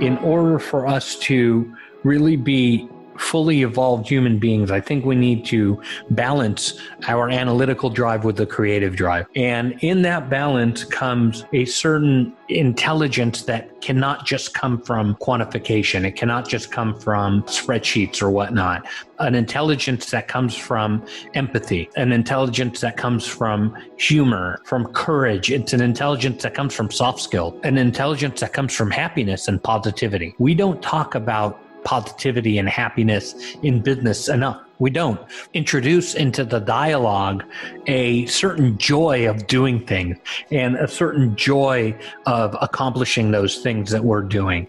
in order for us to really be fully evolved human beings, I think we need to balance our analytical drive with the creative drive. And in that balance comes a certain intelligence that cannot just come from quantification. It cannot just come from spreadsheets or whatnot. An intelligence that comes from empathy, an intelligence that comes from humor, from courage. It's an intelligence that comes from soft skill, an intelligence that comes from happiness and positivity. We don't talk about positivity and happiness in business enough. We don't introduce into the dialogue a certain joy of doing things and a certain joy of accomplishing those things that we're doing.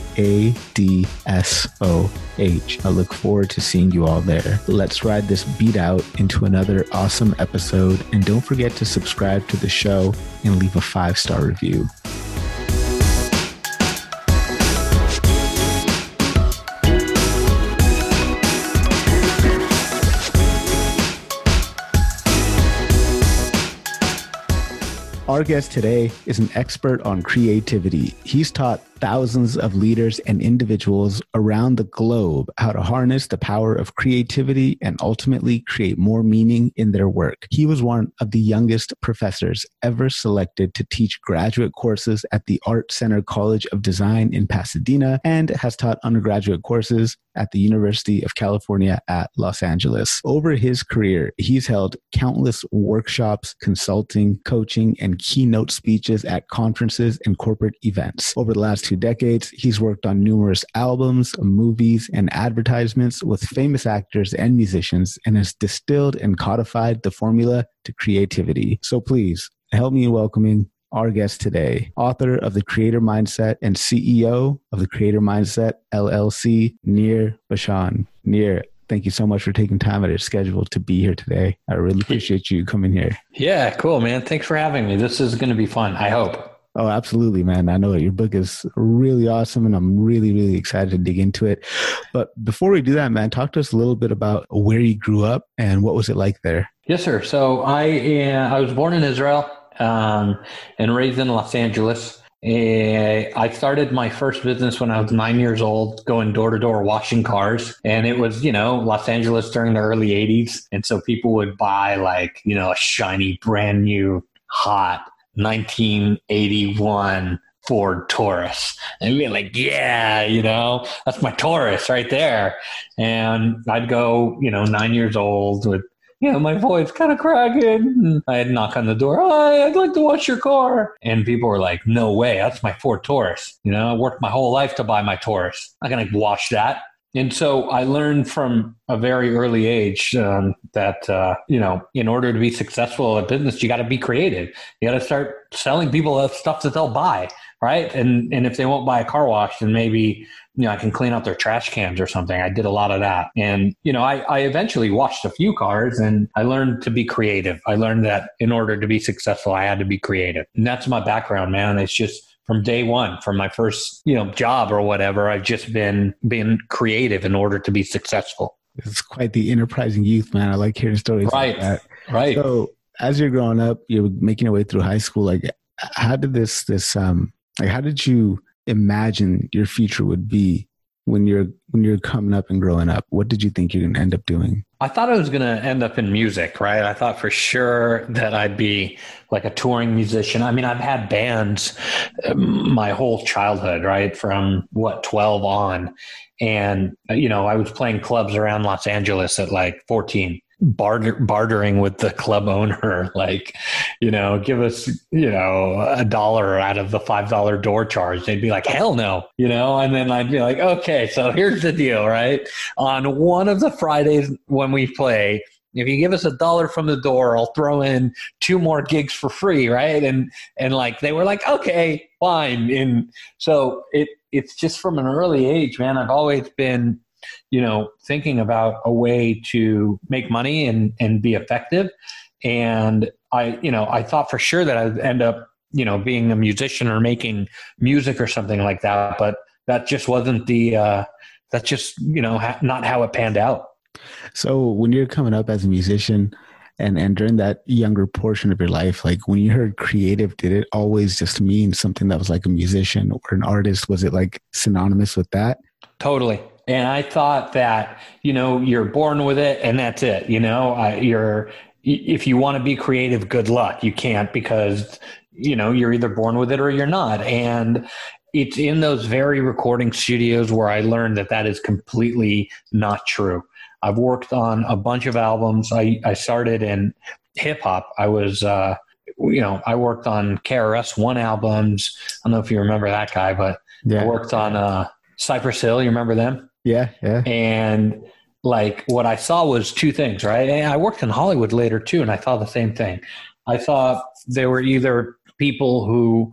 a D S O H. I look forward to seeing you all there. Let's ride this beat out into another awesome episode. And don't forget to subscribe to the show and leave a five star review. Our guest today is an expert on creativity. He's taught thousands of leaders and individuals around the globe how to harness the power of creativity and ultimately create more meaning in their work. He was one of the youngest professors ever selected to teach graduate courses at the Art Center College of Design in Pasadena and has taught undergraduate courses at the University of California at Los Angeles. Over his career, he's held countless workshops, consulting, coaching, and keynote speeches at conferences and corporate events. Over the last two decades, he's worked on numerous albums, movies, and advertisements with famous actors and musicians and has distilled and codified the formula to creativity. So please help me in welcoming our guest today, author of The Creator Mindset and CEO of The Creator Mindset LLC, Nir Bashan. Nir, thank you so much for taking time out of your schedule to be here today. I really appreciate you coming here. Yeah, cool, man. Thanks for having me. This is going to be fun, I hope. Oh, absolutely, man. I know your book is really awesome and I'm really, really excited to dig into it. But before we do that, man, talk to us a little bit about where you grew up and what was it like there? Yes, sir. So I, uh, I was born in Israel um, and raised in Los Angeles. I started my first business when I was nine years old, going door to door washing cars. And it was, you know, Los Angeles during the early 80s. And so people would buy like, you know, a shiny, brand new, hot 1981 Ford Taurus. And we'd be like, yeah, you know, that's my Taurus right there. And I'd go, you know, nine years old with, you know, my voice kind of cracking. I'd knock on the door. I'd like to wash your car. And people were like, no way, that's my Ford Taurus. You know, I worked my whole life to buy my Taurus. I'm going to wash that. And so I learned from a very early age um, that, uh, you know, in order to be successful at business, you got to be creative. You got to start selling people stuff that they'll buy, right? And, and if they won't buy a car wash, then maybe, you know, I can clean out their trash cans or something. I did a lot of that. And, you know, I, I eventually washed a few cars and I learned to be creative. I learned that in order to be successful, I had to be creative. And that's my background, man. It's just, from day one, from my first, you know, job or whatever. I've just been being creative in order to be successful. It's quite the enterprising youth, man. I like hearing stories right. like that. Right. So as you're growing up, you're making your way through high school. Like, how did this this um like how did you imagine your future would be when you're when you're coming up and growing up? What did you think you're going to end up doing? I thought I was going to end up in music, right? I thought for sure that I'd be like a touring musician. I mean, I've had bands um, my whole childhood, right? From what, 12 on. And, you know, I was playing clubs around Los Angeles at like 14 barter, bartering with the club owner, like, you know, give us, you know, a dollar out of the $5 door charge. They'd be like, hell no, you know, and then I'd be like, okay, so here's the deal, right? On one of the Fridays when we play, if you give us a dollar from the door, I'll throw in two more gigs for free, right? And and like they were like, okay, fine. And so it it's just from an early age, man. I've always been you know, thinking about a way to make money and, and be effective. And I, you know, I thought for sure that I'd end up, you know, being a musician or making music or something like that. But that just wasn't the, uh, that's just, you know, ha- not how it panned out. So when you're coming up as a musician, and and during that younger portion of your life like when you heard creative did it always just mean something that was like a musician or an artist was it like synonymous with that totally and I thought that, you know, you're born with it and that's it. You know, uh, you're, if you want to be creative, good luck. You can't because, you know, you're either born with it or you're not. And it's in those very recording studios where I learned that that is completely not true. I've worked on a bunch of albums. I, I started in hip hop. I was, uh, you know, I worked on KRS One albums. I don't know if you remember that guy, but yeah. I worked on uh, Cypress Hill. You remember them? Yeah, yeah. And like what I saw was two things, right? And I worked in Hollywood later too, and I saw the same thing. I thought there were either people who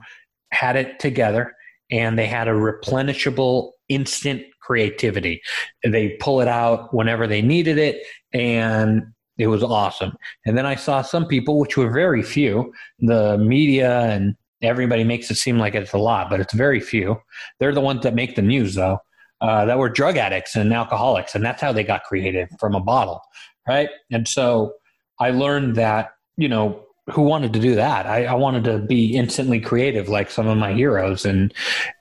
had it together and they had a replenishable instant creativity. They pull it out whenever they needed it and it was awesome. And then I saw some people, which were very few, the media and everybody makes it seem like it's a lot, but it's very few. They're the ones that make the news though uh, that were drug addicts and alcoholics, and that's how they got creative from a bottle, right? And so I learned that you know who wanted to do that. I, I, wanted to be instantly creative like some of my heroes, and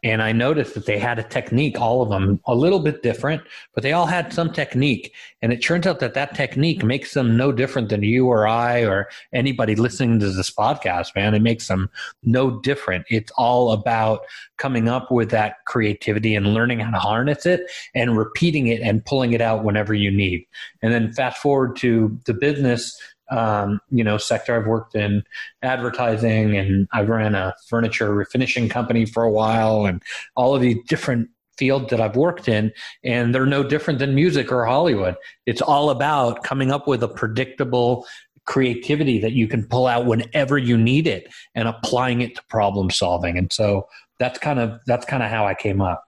and I noticed that they had a technique, all of them, a little bit different, but they all had some technique. And it turns out that that technique makes them no different than you or I or anybody listening to this podcast. Man, it makes them no different. It's all about coming up with that creativity and learning how to harness it and repeating it and pulling it out whenever you need. And then fast forward to the business um, you know sector. I've worked in advertising and I ran a furniture refinishing company for a while, and all of these different fields that I've worked in, and they're no different than music or Hollywood. It's all about coming up with a predictable creativity that you can pull out whenever you need it and applying it to problem solving. And so that's kind of that's kind of how I came up.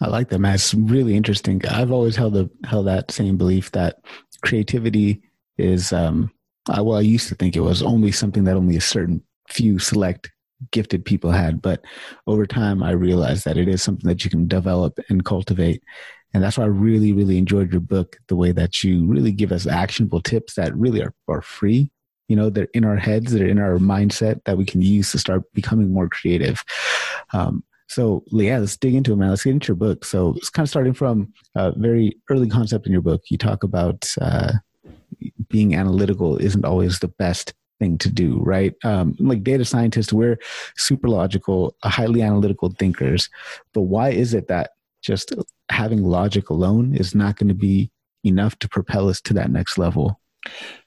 I like that, man. It's really interesting. I've always held the held that same belief that creativity is um, I, well, I used to think it was only something that only a certain few select gifted people had, but over time I realized that it is something that you can develop and cultivate. And that's why I really, really enjoyed your book, the way that you really give us actionable tips that really are, are free. You know, they're in our heads, they're in our mindset that we can use to start becoming more creative. Um, so yeah, let's dig into it, man. Let's get into your book. So it's kind of starting from a very early concept in your book. You talk about uh, being analytical isn't always the best thing to do, right? Um, like data scientists, we're super logical, highly analytical thinkers. But why is it that just having logic alone is not going to be enough to propel us to that next level?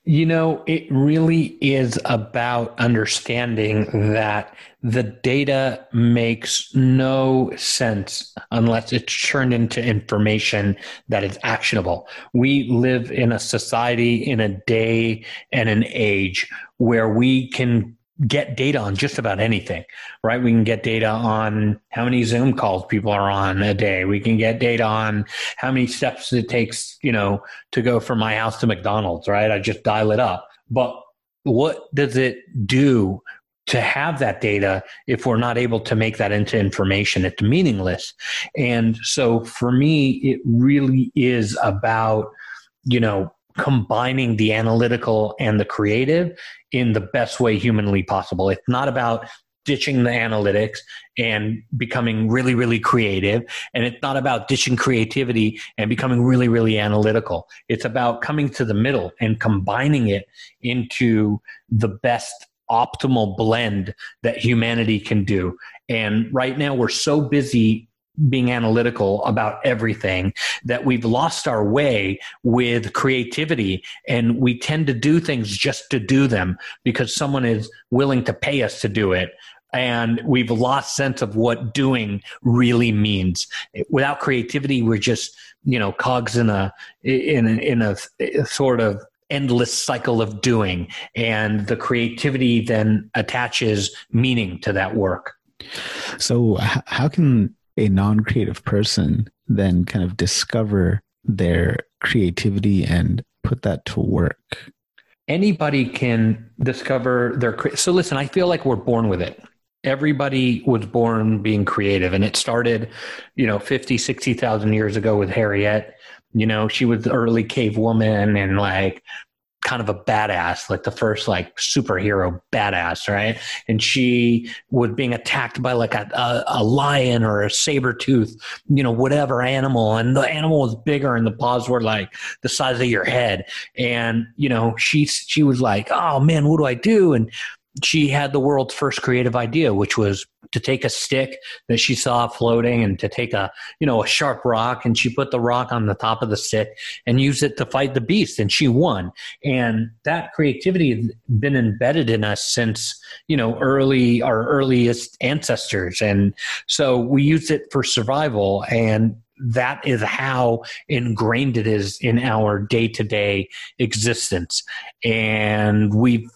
You know, it really is about understanding that the data makes no sense unless it's turned into information that is actionable. We live in a society, in a day, and an age where we can get data on just about anything, right? We can get data on how many Zoom calls people are on a day. We can get data on how many steps it takes, you know, to go from my house to McDonald's, right? I just dial it up. But what does it do to have that data if we're not able to make that into information? It's meaningless. And so for me, it really is about, you know, combining the analytical and the creative in the best way humanly possible. It's not about ditching the analytics and becoming really, really creative. And it's not about ditching creativity and becoming really, really analytical. It's about coming to the middle and combining it into the best optimal blend that humanity can do. And right now we're so busy being analytical about everything that we've lost our way with creativity and we tend to do things just to do them because someone is willing to pay us to do it. And we've lost sense of what doing really means. Without creativity we're just you know cogs in a in a, in a, sort of endless cycle of doing. And the creativity then attaches meaning to that work. So how can a non-creative person then kind of discover their creativity and put that to work. Anybody can discover their so listen i feel like we're born with it. Everybody was born being creative and it started you know 50 60,000 years ago with Harriet. You know she was the early cave woman and like kind of a badass like the first like superhero badass right? And she was being attacked by like a, a, a lion or a saber tooth you know whatever animal. And the animal was bigger and the paws were like the size of your head. And you know she she was like oh man what do i do? And she had the world's first creative idea, which was to take a stick that she saw floating and to take a, you know, a sharp rock and she put the rock on the top of the stick and use it to fight the beast and she won. And that creativity has been embedded in us since, you know, early, our earliest ancestors. And so we use it for survival and that is how ingrained it is in our day to day existence. And we've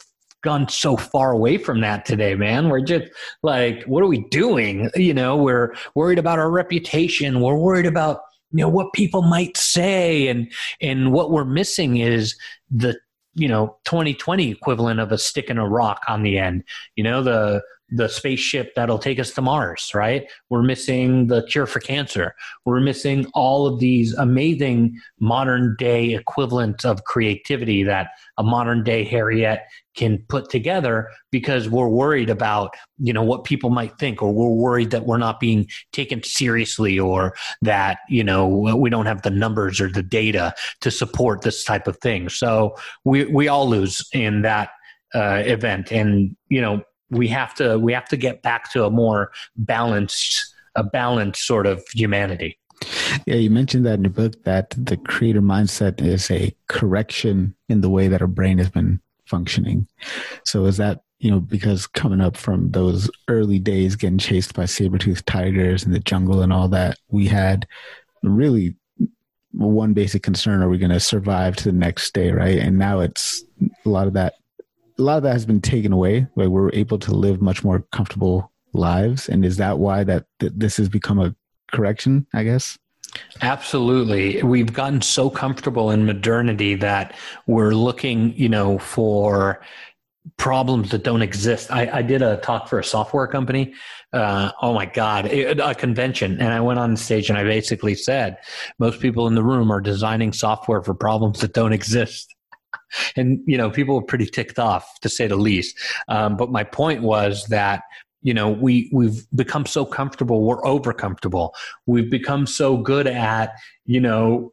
gone so far away from that today, man. We're just like, what are we doing? You know, we're worried about our reputation. We're worried about you know what people might say, and and what we're missing is the you know 2020 equivalent of a stick and a rock on the end. You know the the spaceship that'll take us to Mars, right? We're missing the cure for cancer. We're missing all of these amazing modern day equivalents of creativity that a modern day Harriet can put together because we're worried about, you know, what people might think or we're worried that we're not being taken seriously or that, you know, we don't have the numbers or the data to support this type of thing. So we we all lose in that uh, event and, you know, we have to we have to get back to a more balanced a balanced sort of humanity. Yeah, you mentioned that in your book that the creator mindset is a correction in the way that our brain has been functioning. So is that you know because coming up from those early days getting chased by saber-toothed tigers in the jungle and all that we had really one basic concern are we going to survive to the next day right and now it's a lot of that a lot of that has been taken away where we're able to live much more comfortable lives. And is that why that th- this has become a correction i guess? Absolutely. We've gotten so comfortable in modernity that we're looking you know for problems that don't exist. I, I did a talk for a software company. Uh, oh my god it, a convention. And i went on stage and i basically said most people in the room are designing software for problems that don't exist and you know people were pretty ticked off to say the least. Um, but my point was that you know we we've become so comfortable we're over comfortable we've become so good at you know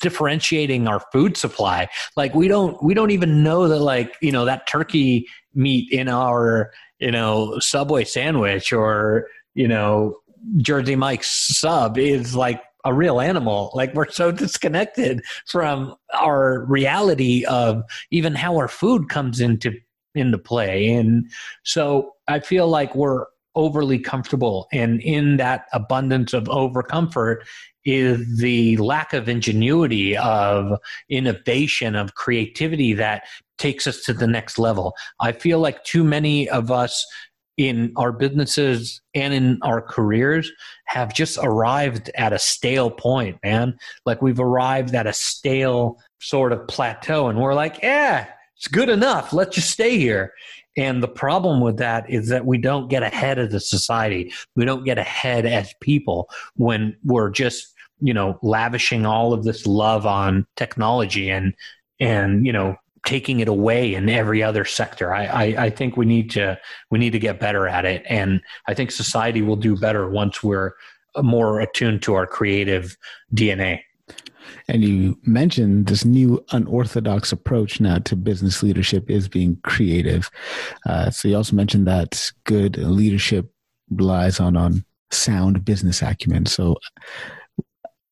differentiating our food supply. Like we don't we don't even know that like you know that turkey meat in our you know subway sandwich or you know jersey mike's sub is like a real animal. Like we're so disconnected from our reality of even how our food comes into into play. And so I feel like we're overly comfortable and in that abundance of overcomfort is the lack of ingenuity of innovation of creativity that takes us to the next level i feel like too many of us in our businesses and in our careers have just arrived at a stale point, man. Like we've arrived at a stale sort of plateau and we're like, yeah, it's good enough. Let's just stay here. And the problem with that is that we don't get ahead of the society. We don't get ahead as people when we're just, you know, lavishing all of this love on technology and and you know taking it away in every other sector. I, I, I, think we need to we need to get better at it, and I think society will do better once we're more attuned to our creative DNA. And you mentioned this new unorthodox approach now to business leadership is being creative. Uh, so you also mentioned that good leadership relies on on sound business acumen. So,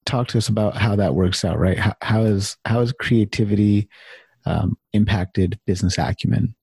talk to us about how that works out. Right? How, how is how is creativity um, impacted business acumen?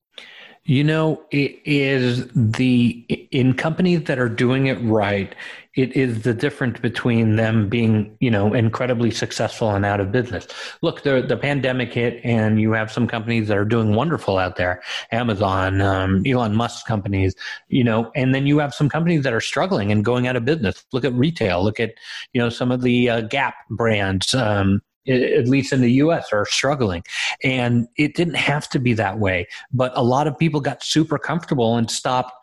You know, it is the in companies that are doing it right, it is the difference between them being, you know, incredibly successful and out of business. Look, the the pandemic hit, and you have some companies that are doing wonderful out there, Amazon, um, Elon Musk companies, you know, and then you have some companies that are struggling and going out of business. Look at retail. Look at, you know, some of the uh, Gap brands. Um, at least in the US, are struggling. And it didn't have to be that way. But a lot of people got super comfortable and stopped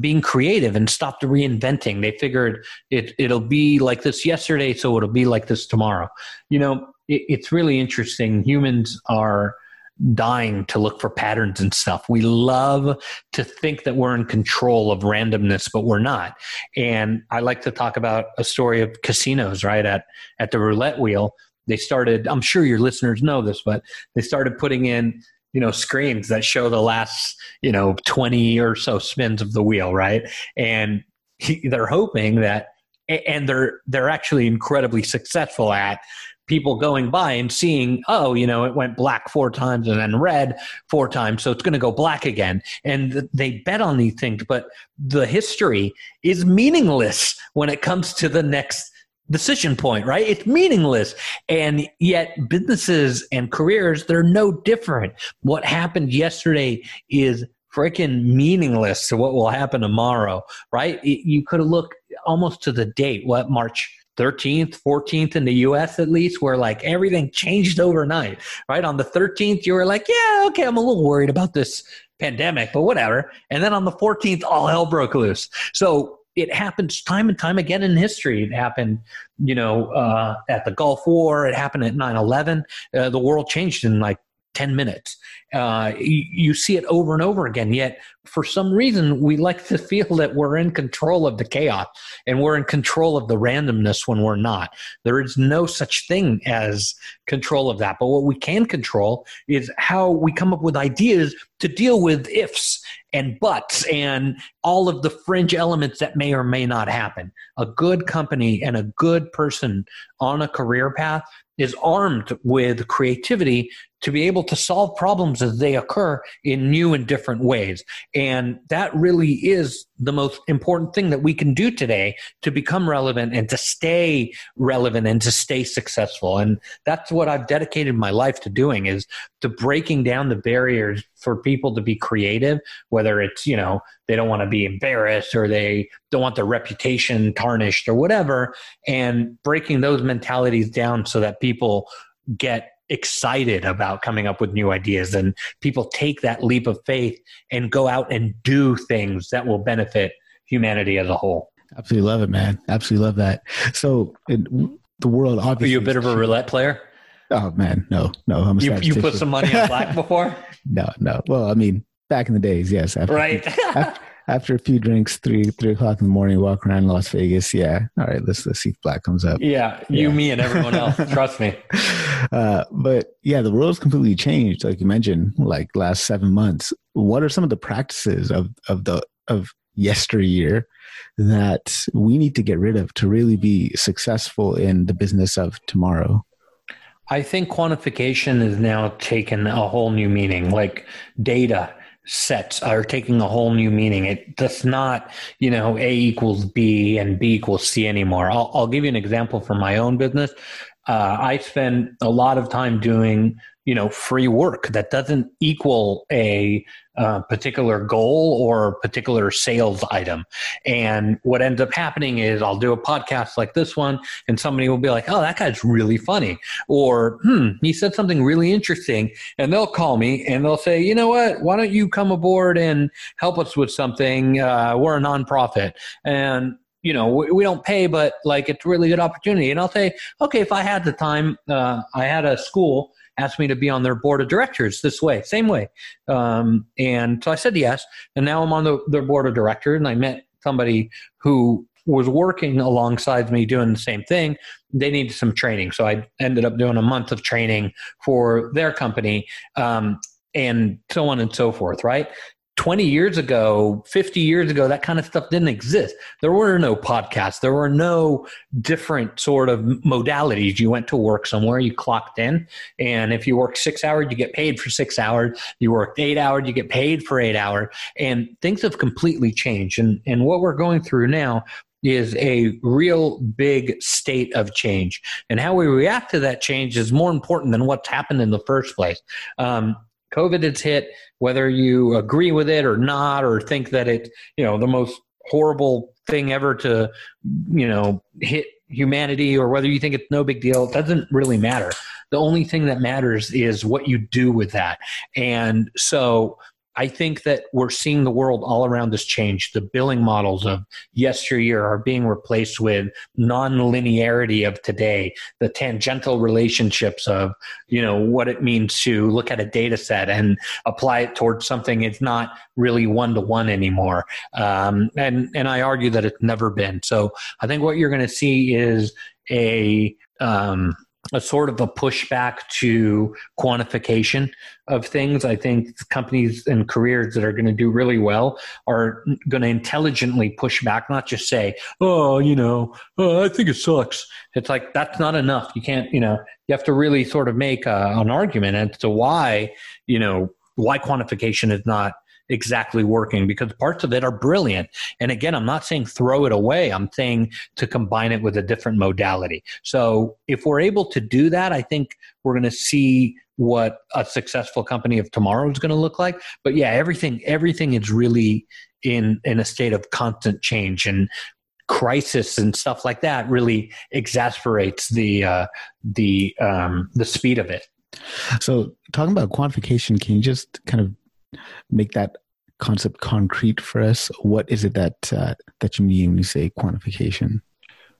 being creative and stopped reinventing. They figured it, it'll be like this yesterday, so it'll be like this tomorrow. You know, it, it's really interesting. Humans are dying to look for patterns and stuff. We love to think that we're in control of randomness, but we're not. And I like to talk about a story of casinos, right? At at the roulette wheel they started i'm sure your listeners know this but they started putting in you know screens that show the last you know 20 or so spins of the wheel right? And he, they're hoping that and they're they're actually incredibly successful at people going by and seeing oh you know it went black four times and then red four times so it's going to go black again. And they bet on these things but the history is meaningless when it comes to the next decision point, right? It's meaningless. And yet businesses and careers, they're no different. What happened yesterday is freaking meaningless to what will happen tomorrow, right? You could looked almost to the date, what, March 13th, 14th in the US at least, where like everything changed overnight, right? On the 13th, you were like, yeah, okay, I'm a little worried about this pandemic, but whatever. And then on the 14th, all hell broke loose. So it happens time and time again in history. It happened, you know, uh, at the Gulf War. It happened at 9 11. Uh, the world changed in like 10 minutes. Uh, you, you, see it over and over again. Yet, for some reason, we like to feel that we're in control of the chaos and we're in control of the randomness when we're not. There is no such thing as control of that. But what we can control is how we come up with ideas to deal with ifs and buts and all of the fringe elements that may or may not happen. A good company and a good person on a career path is armed with creativity to be able to solve problems as they occur in new and different ways. And that really is the most important thing that we can do today to become relevant and to stay relevant and to stay successful. And that's what I've dedicated my life to doing is to breaking down the barriers for people to be creative, whether it's, you know, they don't want to be embarrassed or they don't want their reputation tarnished or whatever, and breaking those mentalities down so that people get excited about coming up with new ideas and people take that leap of faith and go out and do things that will benefit humanity as a whole. Absolutely love it, man. Absolutely love that. So it, the world obviously. Are you a bit of a roulette player? Oh man, no, no. I'm you, you put some money on black before? no, no. Well, I mean, back in the days, yes. After, right. after, after, a few drinks, three three o'clock in the morning, walk around Las Vegas. Yeah. All right, let's let's see if black comes up. Yeah, you, yeah. me, and everyone else. Trust me. Uh, but yeah, the world's completely changed, like you mentioned, like last seven months. What are some of the practices of of the of yesteryear that we need to get rid of to really be successful in the business of tomorrow? I think quantification is now taken a whole new meaning, like data sets are taking a whole new meaning. It does not, you know, A equals B and B equals C anymore. I'll, I'll give you an example from my own business. Uh, I spend a lot of time doing you know free work that doesn't equal a uh, particular goal or particular sales item. And what ends up happening is i'll do a podcast like this one and somebody will be like oh that guy's really funny. Or hmm he said something really interesting. And they'll call me and they'll say you know what? Why don't you come aboard and help us with something? Uh, we're a nonprofit. And you know we, don't pay but like it's a really good opportunity. And i'll say okay if i had the time uh, i had a school asked me to be on their board of directors this way, same way. Um, and so I said yes. And now I'm on the, their board of directors, and I met somebody who was working alongside me doing the same thing. They needed some training. So I ended up doing a month of training for their company um, and so on and so forth, right? 20 years ago, 50 years ago, that kind of stuff didn't exist. There were no podcasts. There were no different sort of modalities. You went to work somewhere, you clocked in, and if you worked six hours, you get paid for six hours. You worked eight hours, you get paid for eight hours. And things have completely changed. And, and what we're going through now is a real big state of change. And how we react to that change is more important than what's happened in the first place. Um, COVID has hit, whether you agree with it or not, or think that it's, you know, the most horrible thing ever to, you know, hit humanity, or whether you think it's no big deal, it doesn't really matter. The only thing that matters is what you do with that. And so I think that we're seeing the world all around us change. The billing models of yesteryear are being replaced with non-linearity of today, the tangential relationships of, you know, what it means to look at a data set and apply it towards something it's not really one to one anymore. Um, and, and I argue that it's never been. So I think what you're going to see is a, um, a sort of a pushback to quantification of things. I think companies and careers that are going to do really well are going to intelligently push back, not just say, oh, you know, oh, I think it sucks. It's like, that's not enough. You can't, you know, you have to really sort of make a, an argument as to why, you know, why quantification is not exactly working because parts of it are brilliant. And again, I'm not saying throw it away. I'm saying to combine it with a different modality. So if we're able to do that, I think we're going to see what a successful company of tomorrow is going to look like. But yeah, everything everything is really in in a state of constant change and crisis and stuff like that really exasperates the uh, the um, the speed of it. So, talking about quantification, can you just kind of make that concept concrete for us? What is it that uh, that you mean when you say quantification?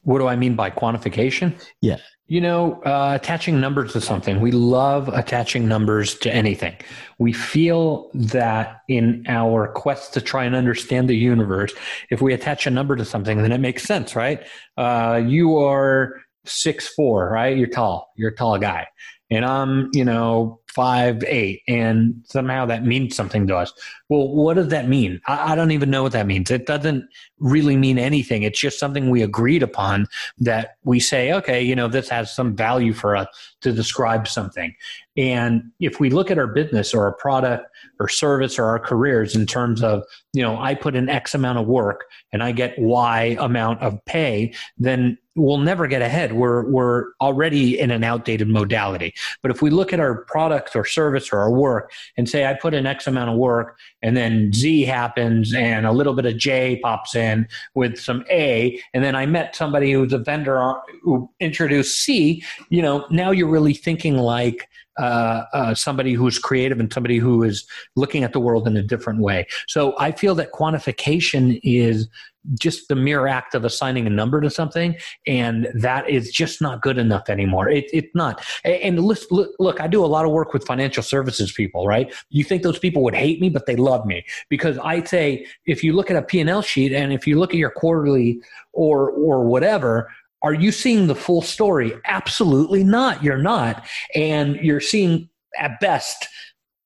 What do I mean by quantification? Yeah. You know, uh, attaching numbers to something. We love attaching numbers to anything. We feel that in our quest to try and understand the universe, if we attach a number to something, then it makes sense, right? Uh, you are six four, right? You're tall. You're a tall guy and I'm, you know, five eight, and somehow that means something to us. Well, what does that mean? I, I, don't even know what that means. It doesn't really mean anything. It's just something we agreed upon that we say, okay, you know, this has some value for us to describe something. And if we look at our business or our product or service or our careers in terms of, you know, I put in X amount of work and I get Y amount of pay, then we'll never get ahead. We're, we're already in an outdated modality. But if we look at our product or service or our work and say, I put in X amount of work and then Z happens and a little bit of J pops in with some A, and then I met somebody who's a vendor who introduced C, you know, now you're really thinking like, uh, uh, somebody who's creative and somebody who is looking at the world in a different way. So I feel that quantification is just the mere act of assigning a number to something, and that is just not good enough anymore. It, it's not. And look, look, I do a lot of work with financial services people, right? You think those people would hate me, but they love me because I say if you look at a P&L sheet and if you look at your quarterly or or whatever, are you seeing the full story? Absolutely not. You're not. And you're seeing at best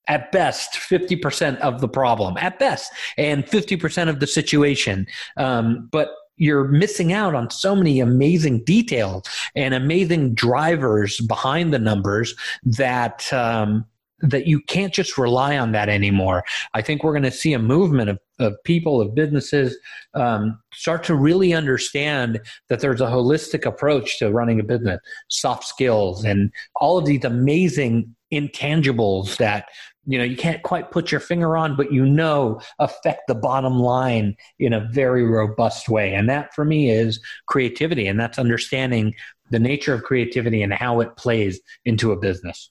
at best 50% of the problem at best and 50% of the situation um, but you're missing out on so many amazing details and amazing drivers behind the numbers that um, that you can't just rely on that anymore. I think we're going to see a movement of, of people, of businesses, um, start to really understand that there's a holistic approach to running a business, soft skills, and all of these amazing intangibles that you know you can't quite put your finger on but you know affect the bottom line in a very robust way and that for me is creativity and that's understanding the nature of creativity and how it plays into a business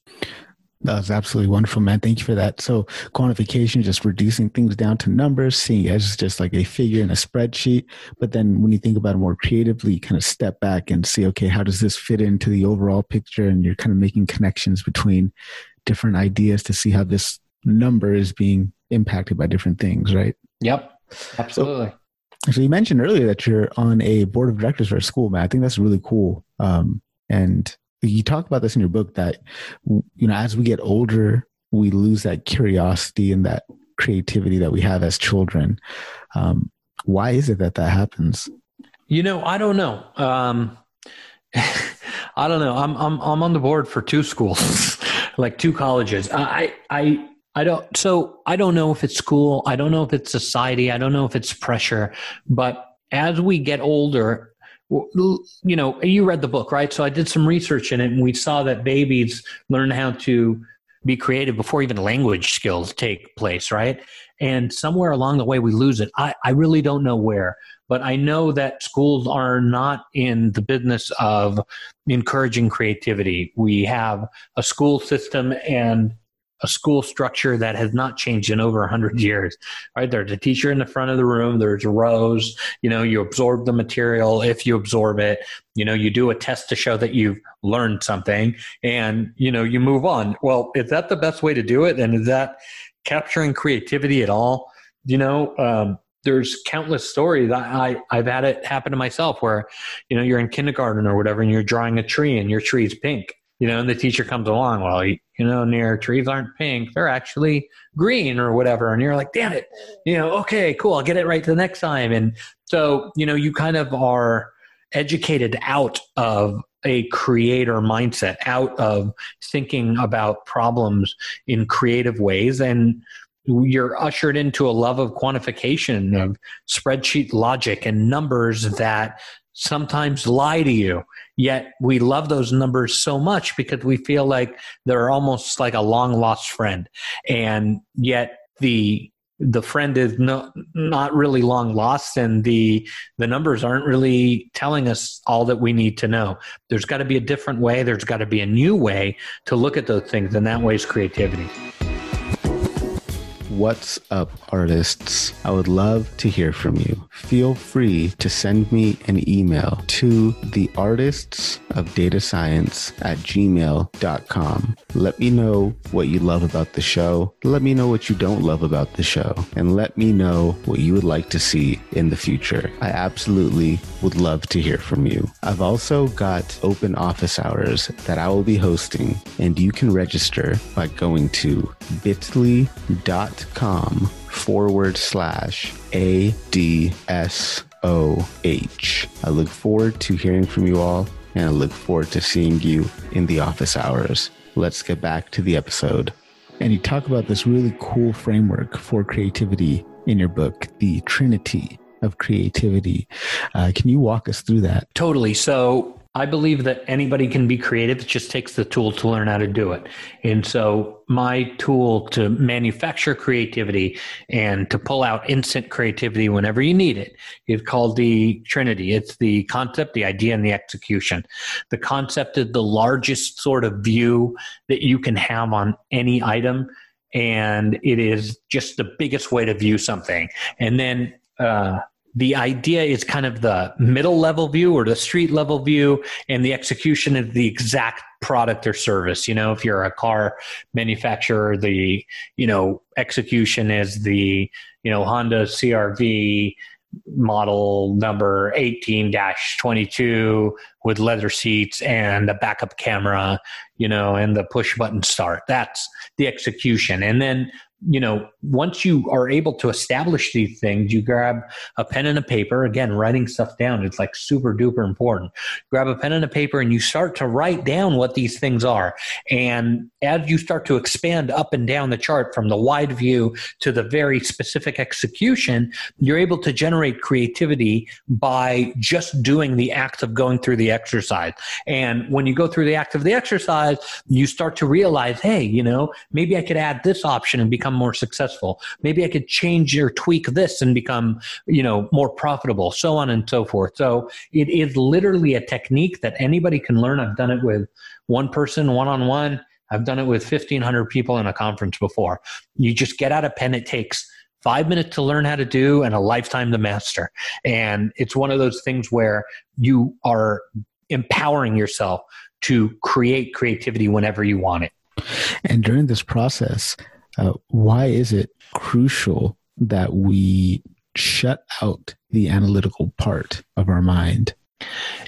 that was absolutely wonderful, man. Thank you for that. So, quantification, just reducing things down to numbers, seeing it as just like a figure in a spreadsheet. But then, when you think about it more creatively, you kind of step back and see, okay, how does this fit into the overall picture? And you're kind of making connections between different ideas to see how this number is being impacted by different things, right? Yep, absolutely. So, so you mentioned earlier that you're on a board of directors for a school, man. I think that's really cool. Um, and you talk about this in your book that you know as we get older we lose that curiosity and that creativity that we have as children. Um, why is it that that happens? You know, I don't know. Um, I don't know. I'm I'm I'm on the board for two schools, like two colleges. I I I don't. So I don't know if it's school. I don't know if it's society. I don't know if it's pressure. But as we get older, you know, you read the book, right? So I did some research in it, and we saw that babies learn how to be creative before even language skills take place, right? And somewhere along the way, we lose it. I, I really don't know where, but I know that schools are not in the business of encouraging creativity. We have a school system and a school structure that has not changed in over 100 years right? There's a teacher in the front of the room there's rows you know you absorb the material if you absorb it. You know you do a test to show that you've learned something and you know you move on. Well is that the best way to do it? And is that capturing creativity at all? You know um, there's countless stories I, I i've had it happen to myself where you know you're in kindergarten or whatever and you're drawing a tree and your tree is pink you know, and the teacher comes along, well, you, you know, Nir trees aren't pink, they're actually green or whatever. And you're like, damn it, you know, okay, cool, I'll get it right the next time. And so, you know, you kind of are educated out of a creator mindset, out of thinking about problems in creative ways. And you're ushered into a love of quantification of spreadsheet logic and numbers that sometimes lie to you. Yet we love those numbers so much because we feel like they're almost like a long lost friend. And yet the the friend is not not really long lost and the the numbers aren't really telling us all that we need to know there's got to be a different way there's got to be a new way to look at those things and that way is creativity What's up, artists? I would love to hear from you. Feel free to send me an email to the artists of data science at gmail.com. Let me know what you love about the show. Let me know what you don't love about the show. And let me know what you would like to see in the future. I absolutely would love to hear from you. I've also got open office hours that I will be hosting, and you can register by going to bit.ly.com com forward slash ADSOH. I look forward to hearing from you all and I look forward to seeing you in the office hours. Let's get back to the episode. And you talk about this really cool framework for creativity in your book, The Trinity of Creativity. Uh, can you walk us through that? Totally. So, I believe that anybody can be creative. It just takes the tool to learn how to do it. And so, my tool to manufacture creativity and to pull out instant creativity whenever you need it is called the Trinity. It's the concept, the idea, and the execution. The concept is the largest sort of view that you can have on any item. And it is just the biggest way to view something. And then, uh, the idea is kind of the middle level view or the street level view and the execution is the exact product or service. You know if you're a car manufacturer the you know execution is the you know honda crv model number 18-22 with leather seats and a backup camera you know and the push button start. That's the execution. And then you know, once you are able to establish these things, you grab a pen and a paper. Again, writing stuff down, it's like super duper important. Grab a pen and a paper and you start to write down what these things are. And as you start to expand up and down the chart from the wide view to the very specific execution, you're able to generate creativity by just doing the act of going through the exercise. And when you go through the act of the exercise, you start to realize, hey, you know, maybe I could add this option and become become more successful. Maybe I could change or tweak this and become, you know, more profitable, so on and so forth. So it is literally a technique that anybody can learn. I've done it with one person, one on one. I've done it with 1,500 people in a conference before. You just get out a pen. It takes five minutes to learn how to do and a lifetime to master. And it's one of those things where you are empowering yourself to create creativity whenever you want it. And during this process, uh, why is it crucial that we shut out the analytical part of our mind?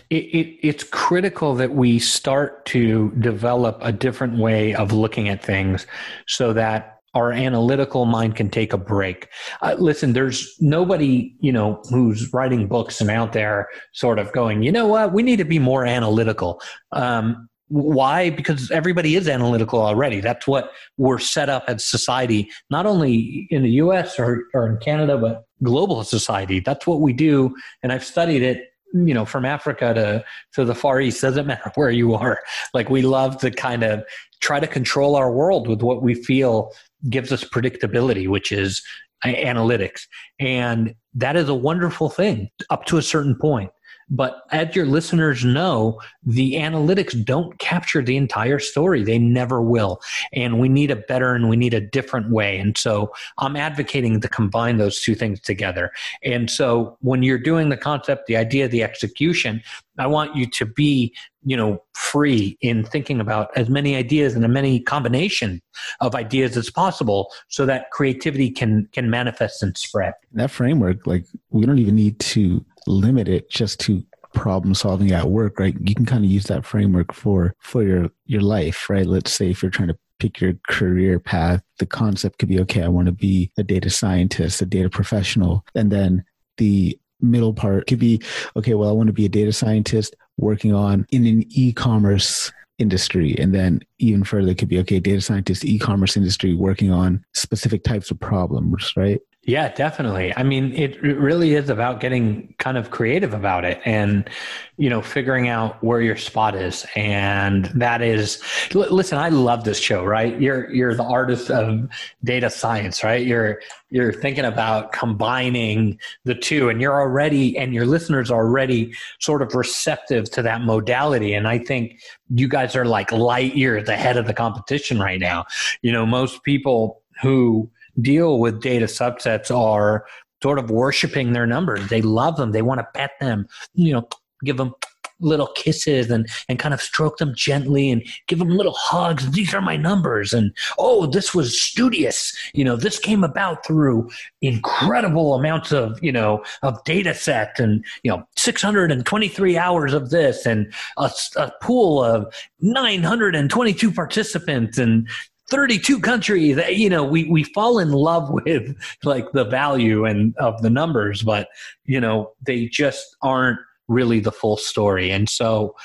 It, it, it's critical that we start to develop a different way of looking at things so that our analytical mind can take a break. Uh, listen, there's nobody, you know, who's writing books and out there sort of going, you know what, we need to be more analytical. Um, why? Because everybody is analytical already. That's what we're set up as society, not only in the US or, or in Canada, but global society. That's what we do. And I've studied it you know from africa to to the far east doesn't matter where you are like we love to kind of try to control our world with what we feel gives us predictability, which is uh, analytics. And that is a wonderful thing up to a certain point. But as your listeners know, the analytics don't capture the entire story. They never will. And we need a better and we need a different way. And so I'm advocating to combine those two things together. And so when you're doing the concept, the idea, the execution, I want you to be, you know, free in thinking about as many ideas and as many combination of ideas as possible so that creativity can can manifest and spread. That framework, like we don't even need to limit it just to problem solving at work, right? You can kind of use that framework for for your your life, right? Let's say if you're trying to pick your career path, the concept could be okay, I want to be a data scientist, a data professional, and then the middle part could be okay, well, I want to be a data scientist working on in an e-commerce industry and then even further could be okay data scientist e-commerce industry working on specific types of problems right yeah, definitely. I mean, it, it really is about getting kind of creative about it and, you know, figuring out where your spot is. And that is, l- listen, I love this show, right? You're, you're the artist of data science, right? You're, you're thinking about combining the two and you're already, and your listeners are already sort of receptive to that modality. And I think you guys are like light years ahead of the competition right now. You know, most people who, deal with data subsets are sort of worshiping their numbers. They love them. They want to pet them, you know, give them little kisses and, and kind of stroke them gently and give them little hugs. These are my numbers. And oh, this was studious. You know, this came about through incredible amounts of, you know, of data set and, you know, 623 hours of this and a, a pool of 922 participants and 32 countries you know we we fall in love with like the value and of the numbers but you know they just aren't really the full story. And so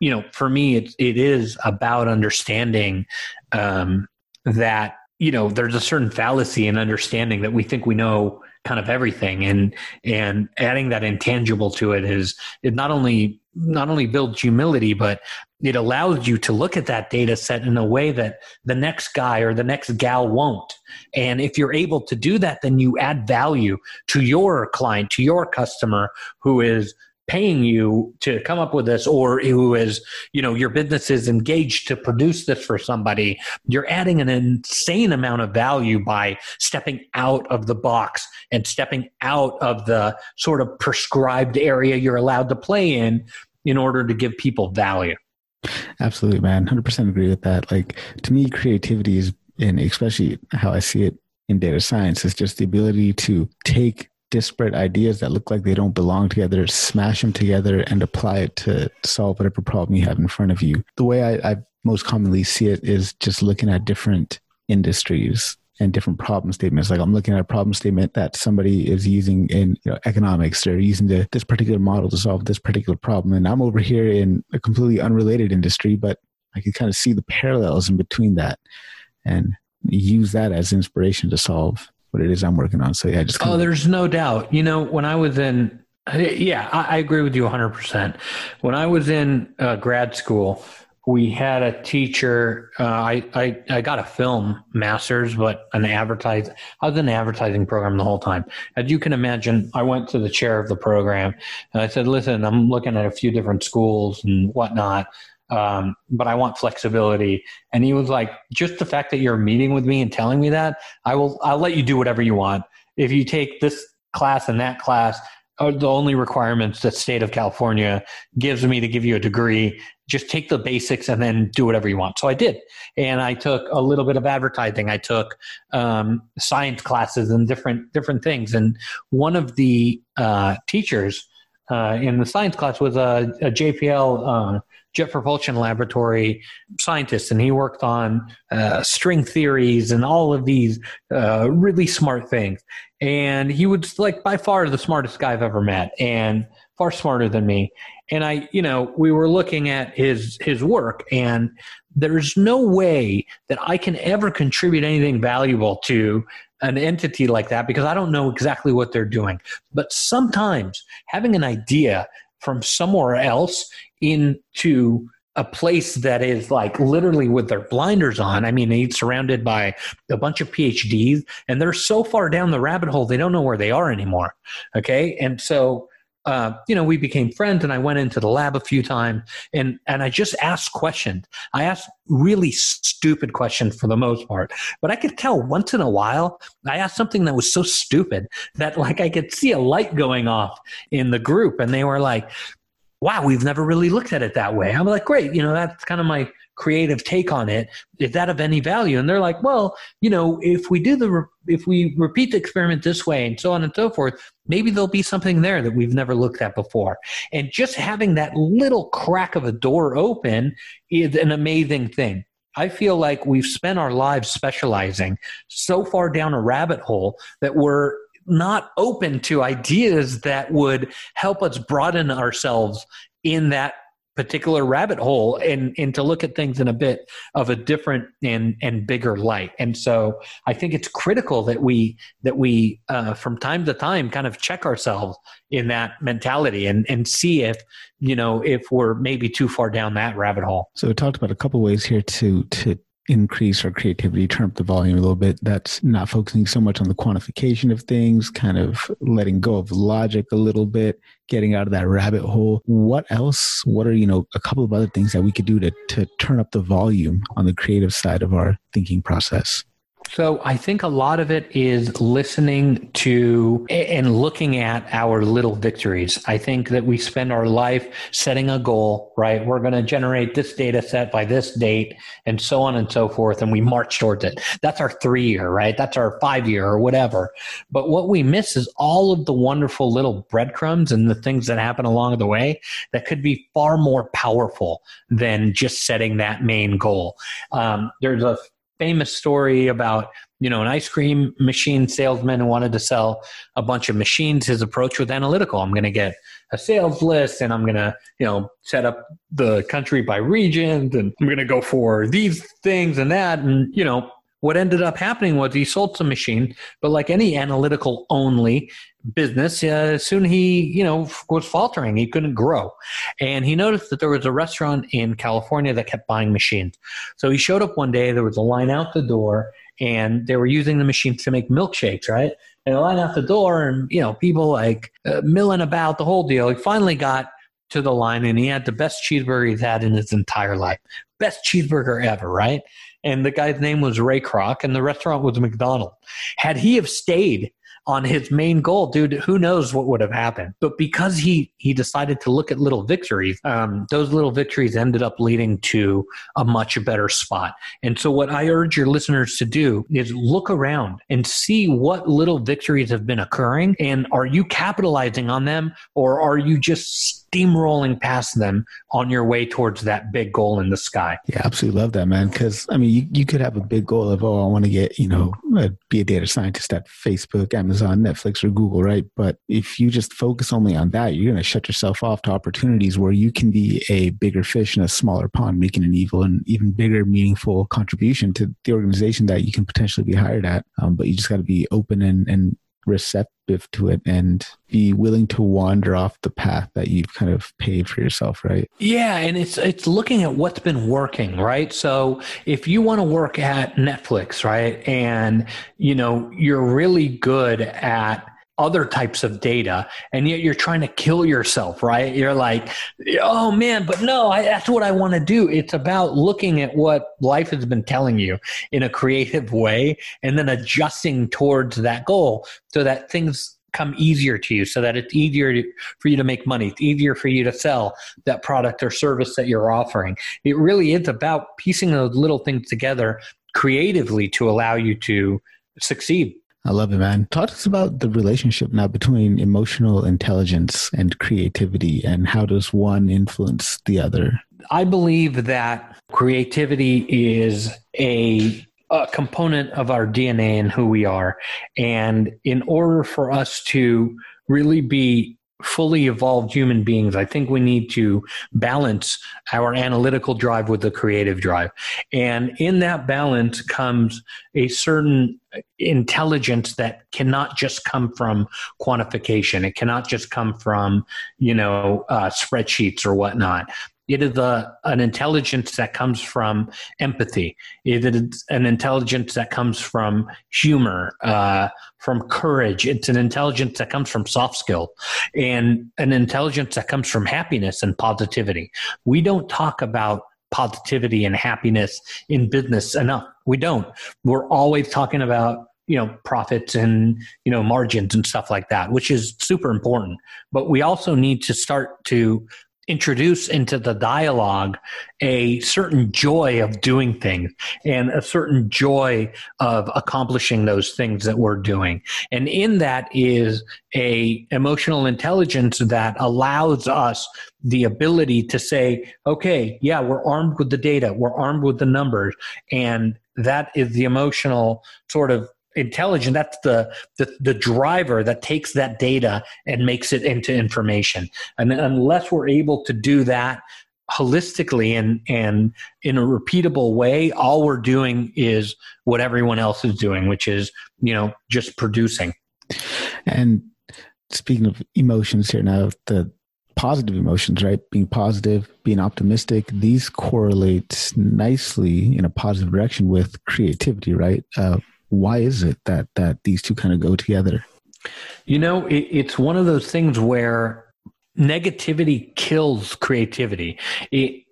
you know for me it, it is about understanding um, that you know there's a certain fallacy in understanding that we think we know kind of everything. And and adding that intangible to it is it not only not only builds humility but it allows you to look at that data set in a way that the next guy or the next gal won't. And if you're able to do that then you add value to your client to your customer who is paying you to come up with this or who is you know your business is engaged to produce this for somebody you're adding an insane amount of value by stepping out of the box and stepping out of the sort of prescribed area you're allowed to play in in order to give people value. Absolutely man. 100% agree with that. Like to me creativity is and especially how i see it in data science is just the ability to take disparate ideas that look like they don't belong together, smash them together and apply it to solve whatever problem you have in front of you. The way I, I most commonly see it is just looking at different industries and different problem statements. Like I'm looking at a problem statement that somebody is using in you know, economics. They're using the, this particular model to solve this particular problem. And I'm over here in a completely unrelated industry, but I can kind of see the parallels in between that and use that as inspiration to solve what it is I'm working on. So yeah, just oh, there's no doubt. You know, when I was in, yeah, I, I agree with you 100. percent When I was in uh, grad school, we had a teacher. Uh, I, I I got a film master's, but an advertise. I was in the advertising program the whole time. As you can imagine, I went to the chair of the program and I said, "Listen, I'm looking at a few different schools and whatnot." Um, but I want flexibility. And he was like, just the fact that you're meeting with me and telling me that, I will, I'll let you do whatever you want. If you take this class and that class, are the only requirements that state of California gives me to give you a degree. Just take the basics and then do whatever you want. So I did, and I took a little bit of advertising. I took um, science classes and different different things. And one of the uh, teachers uh, in the science class was a, a JPL uh, Jet Propulsion Laboratory scientist, and he worked on uh, string theories and all of these uh, really smart things. And he was like by far the smartest guy I've ever met, and far smarter than me. And I, you know, we were looking at his his work, and there's no way that I can ever contribute anything valuable to an entity like that because I don't know exactly what they're doing. But sometimes having an idea from somewhere else into a place that is like literally with their blinders on. I mean, he's surrounded by a bunch of PhDs and they're so far down the rabbit hole, they don't know where they are anymore. Okay. And so uh, you know, we became friends and I went into the lab a few times and, and I just asked questions. I asked really stupid questions for the most part, but I could tell once in a while I asked something that was so stupid that like I could see a light going off in the group and they were like, wow, we've never really looked at it that way. I'm like, great. You know, that's kind of my creative take on it is that of any value and they're like well you know if we do the re- if we repeat the experiment this way and so on and so forth maybe there'll be something there that we've never looked at before and just having that little crack of a door open is an amazing thing I feel like we've spent our lives specializing so far down a rabbit hole that we're not open to ideas that would help us broaden ourselves in that particular rabbit hole and and to look at things in a bit of a different and and bigger light. And so i think it's critical that we that we uh, from time to time kind of check ourselves in that mentality and and see if you know if we're maybe too far down that rabbit hole. So we talked about a couple ways here to to increase our creativity, turn up the volume a little bit. That's not focusing so much on the quantification of things, kind of letting go of logic a little bit, getting out of that rabbit hole. What else? What are, you know, a couple of other things that we could do to, to turn up the volume on the creative side of our thinking process? So I think a lot of it is listening to and looking at our little victories. I think that we spend our life setting a goal, right? We're going to generate this data set by this date and so on and so forth. And we march towards it. That's our three year, right? That's our five year or whatever. But what we miss is all of the wonderful little breadcrumbs and the things that happen along the way that could be far more powerful than just setting that main goal. Um, there's a famous story about you know an ice cream machine salesman who wanted to sell a bunch of machines. His approach was analytical. I'm going to get a sales list and i'm going to you know set up the country by regions and i'm going to go for these things and that. And you know what ended up happening was he sold some machine, but like any analytical only business, uh, soon he, you know, was faltering. He couldn't grow. And he noticed that there was a restaurant in California that kept buying machines. So he showed up one day, there was a line out the door, and they were using the machines to make milkshakes, right? And a line out the door, and, you know, people like uh, milling about the whole deal. He finally got to the line and he had the best cheeseburger he's had in his entire life. Best cheeseburger ever, right? and the guy's name was Ray Kroc, and the restaurant was McDonald. Had he have stayed on his main goal, dude, who knows what would have happened? But because he he decided to look at little victories, um, those little victories ended up leading to a much better spot. And so, what I urge your listeners to do is look around and see what little victories have been occurring, and are you capitalizing on them, or are you just steamrolling past them on your way towards that big goal in the sky. Yeah, absolutely love that, man. Because I mean, you, you could have a big goal of, oh, I want to get, you know, uh, be a data scientist at Facebook, Amazon, Netflix, or Google, right? But if you just focus only on that, you're going to shut yourself off to opportunities where you can be a bigger fish in a smaller pond, making an evil and even bigger, meaningful contribution to the organization that you can potentially be hired at. Um, but you just got to be open and, and receptive to it and be willing to wander off the path that you've kind of paved for yourself right? Yeah and it's it's looking at what's been working right? So if you want to work at netflix right and you know you're really good at other types of data and yet you're trying to kill yourself right? You're like oh man but no I, that's what i want to do. It's about looking at what life has been telling you in a creative way and then adjusting towards that goal so that things come easier to you so that it's easier to, for you to make money. It's easier for you to sell that product or service that you're offering. It really is about piecing those little things together creatively to allow you to succeed I love it, man. Talk to us about the relationship now between emotional intelligence and creativity and how does one influence the other? I believe that creativity is a, a component of our DNA and who we are. And in order for us to really be fully evolved human beings, I think we need to balance our analytical drive with the creative drive. And in that balance comes a certain intelligence that cannot just come from quantification. It cannot just come from, you know, uh, spreadsheets or whatnot. It is a, an intelligence that comes from empathy. It is an intelligence that comes from humor, uh, from courage. It's an intelligence that comes from soft skill and an intelligence that comes from happiness and positivity. We don't talk about positivity and happiness in business enough. We don't. We're always talking about you know profits and you know margins and stuff like that which is super important but we also need to start to introduce into the dialogue a certain joy of doing things and a certain joy of accomplishing those things that we're doing. And in that is a emotional intelligence that allows us the ability to say okay yeah we're armed with the data we're armed with the numbers and that is the emotional sort of intelligent that's the, the the driver that takes that data and makes it into information. And unless we're able to do that holistically and and in a repeatable way all we're doing is what everyone else is doing which is you know just producing. And speaking of emotions here now the positive emotions right? Being positive being optimistic these correlate nicely in a positive direction with creativity right? Uh, why is it that that these two kind of go together? You know, it, it's one of those things where negativity kills creativity. It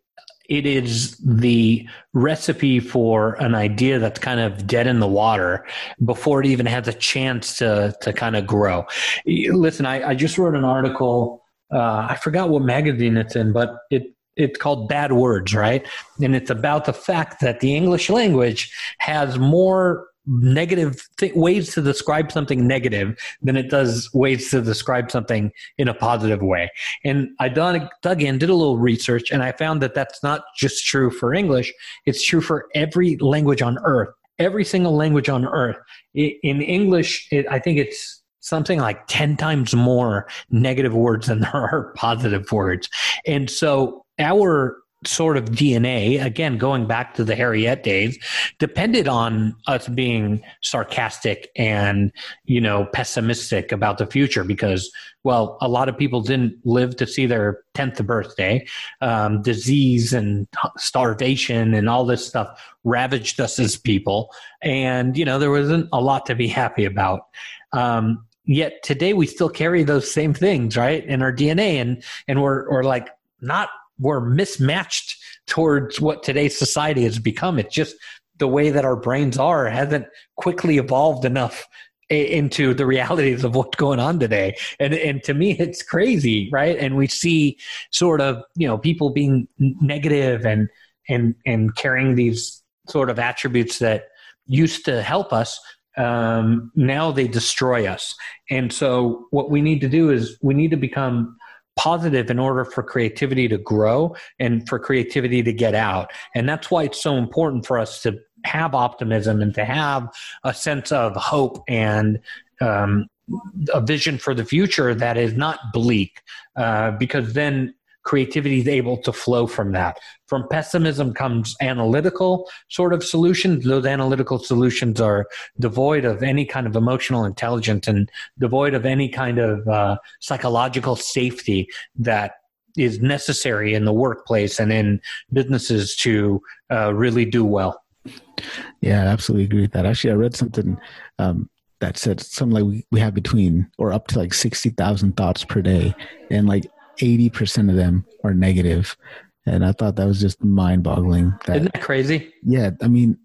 it is the recipe for an idea that's kind of dead in the water before it even has a chance to to kind of grow. Listen, I, I just wrote an article. Uh, I forgot what magazine it's in, but it it's called Bad Words, right? And it's about the fact that the English language has more negative th- ways to describe something negative than it does ways to describe something in a positive way. And I dug, dug in, did a little research, and I found that that's not just true for English, it's true for every language on earth. Every single language on earth. In English, it, I think it's something like 10 times more negative words than there are positive words. And so our sort of DNA, again, going back to the Harriet days, depended on us being sarcastic and, you know, pessimistic about the future because, well, a lot of people didn't live to see their 10th birthday. Um, disease and starvation and all this stuff ravaged us as people. And, you know, there wasn't a lot to be happy about. Um, yet today we still carry those same things, right, in our DNA. And, and we're, we're like, not we're mismatched towards what today's society has become. It's just the way that our brains are hasn't quickly evolved enough into the realities of what's going on today. And and to me it's crazy, right? And we see sort of, you know, people being negative and and and carrying these sort of attributes that used to help us um, now they destroy us. And so what we need to do is we need to become positive in order for creativity to grow and for creativity to get out. And that's why it's so important for us to have optimism and to have a sense of hope and um, a vision for the future that is not bleak, uh, because then creativity is able to flow from that. From pessimism comes analytical sort of solutions. Those analytical solutions are devoid of any kind of emotional intelligence and devoid of any kind of uh, psychological safety that is necessary in the workplace and in businesses to uh, really do well. Yeah, I absolutely agree with that. Actually, I read something um, that said something like we, we have between or up to like 60,000 thoughts per day. And like 80% of them are negative. And I thought that was just mind boggling. Isn't that crazy? Yeah. I mean,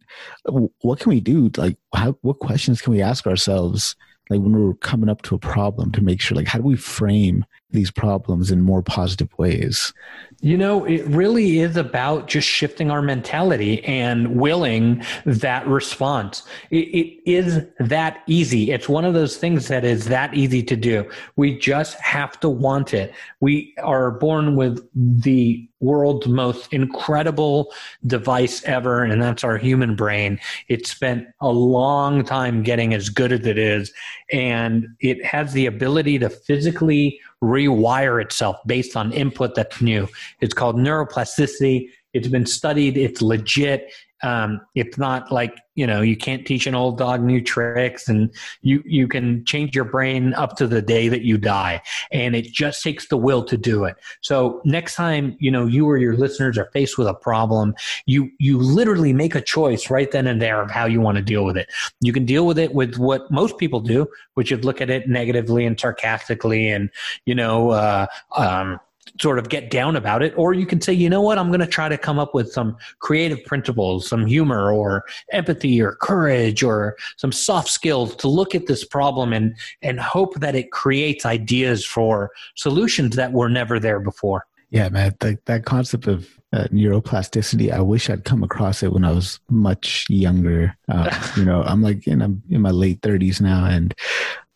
what can we do? Like, how, what questions can we ask ourselves? Like when we're coming up to a problem to make sure, like, how do we frame these problems in more positive ways? You know, it really is about just shifting our mentality and willing that response. It, it is that easy. It's one of those things that is that easy to do. We just have to want it. We are born with the world's most incredible device ever, and that's our human brain. It spent a long time getting as good as it is, and it has the ability to physically rewire itself based on input that's new. It's called neuroplasticity. It's been studied. It's legit. Um, it's not like you know you can't teach an old dog new tricks, and you you can change your brain up to the day that you die, and it just takes the will to do it. So next time you know you or your listeners are faced with a problem, you you literally make a choice right then and there of how you want to deal with it. You can deal with it with what most people do, which is look at it negatively and sarcastically, and you know. Uh, um, sort of get down about it or you can say you know what? I'm going to try to come up with some creative principles some humor or empathy or courage or some soft skills to look at this problem and and hope that it creates ideas for solutions that were never there before. Yeah man the, that concept of uh, neuroplasticity i wish i'd come across it when i was much younger. Uh, you know i'm like in, I'm in my late 30s now and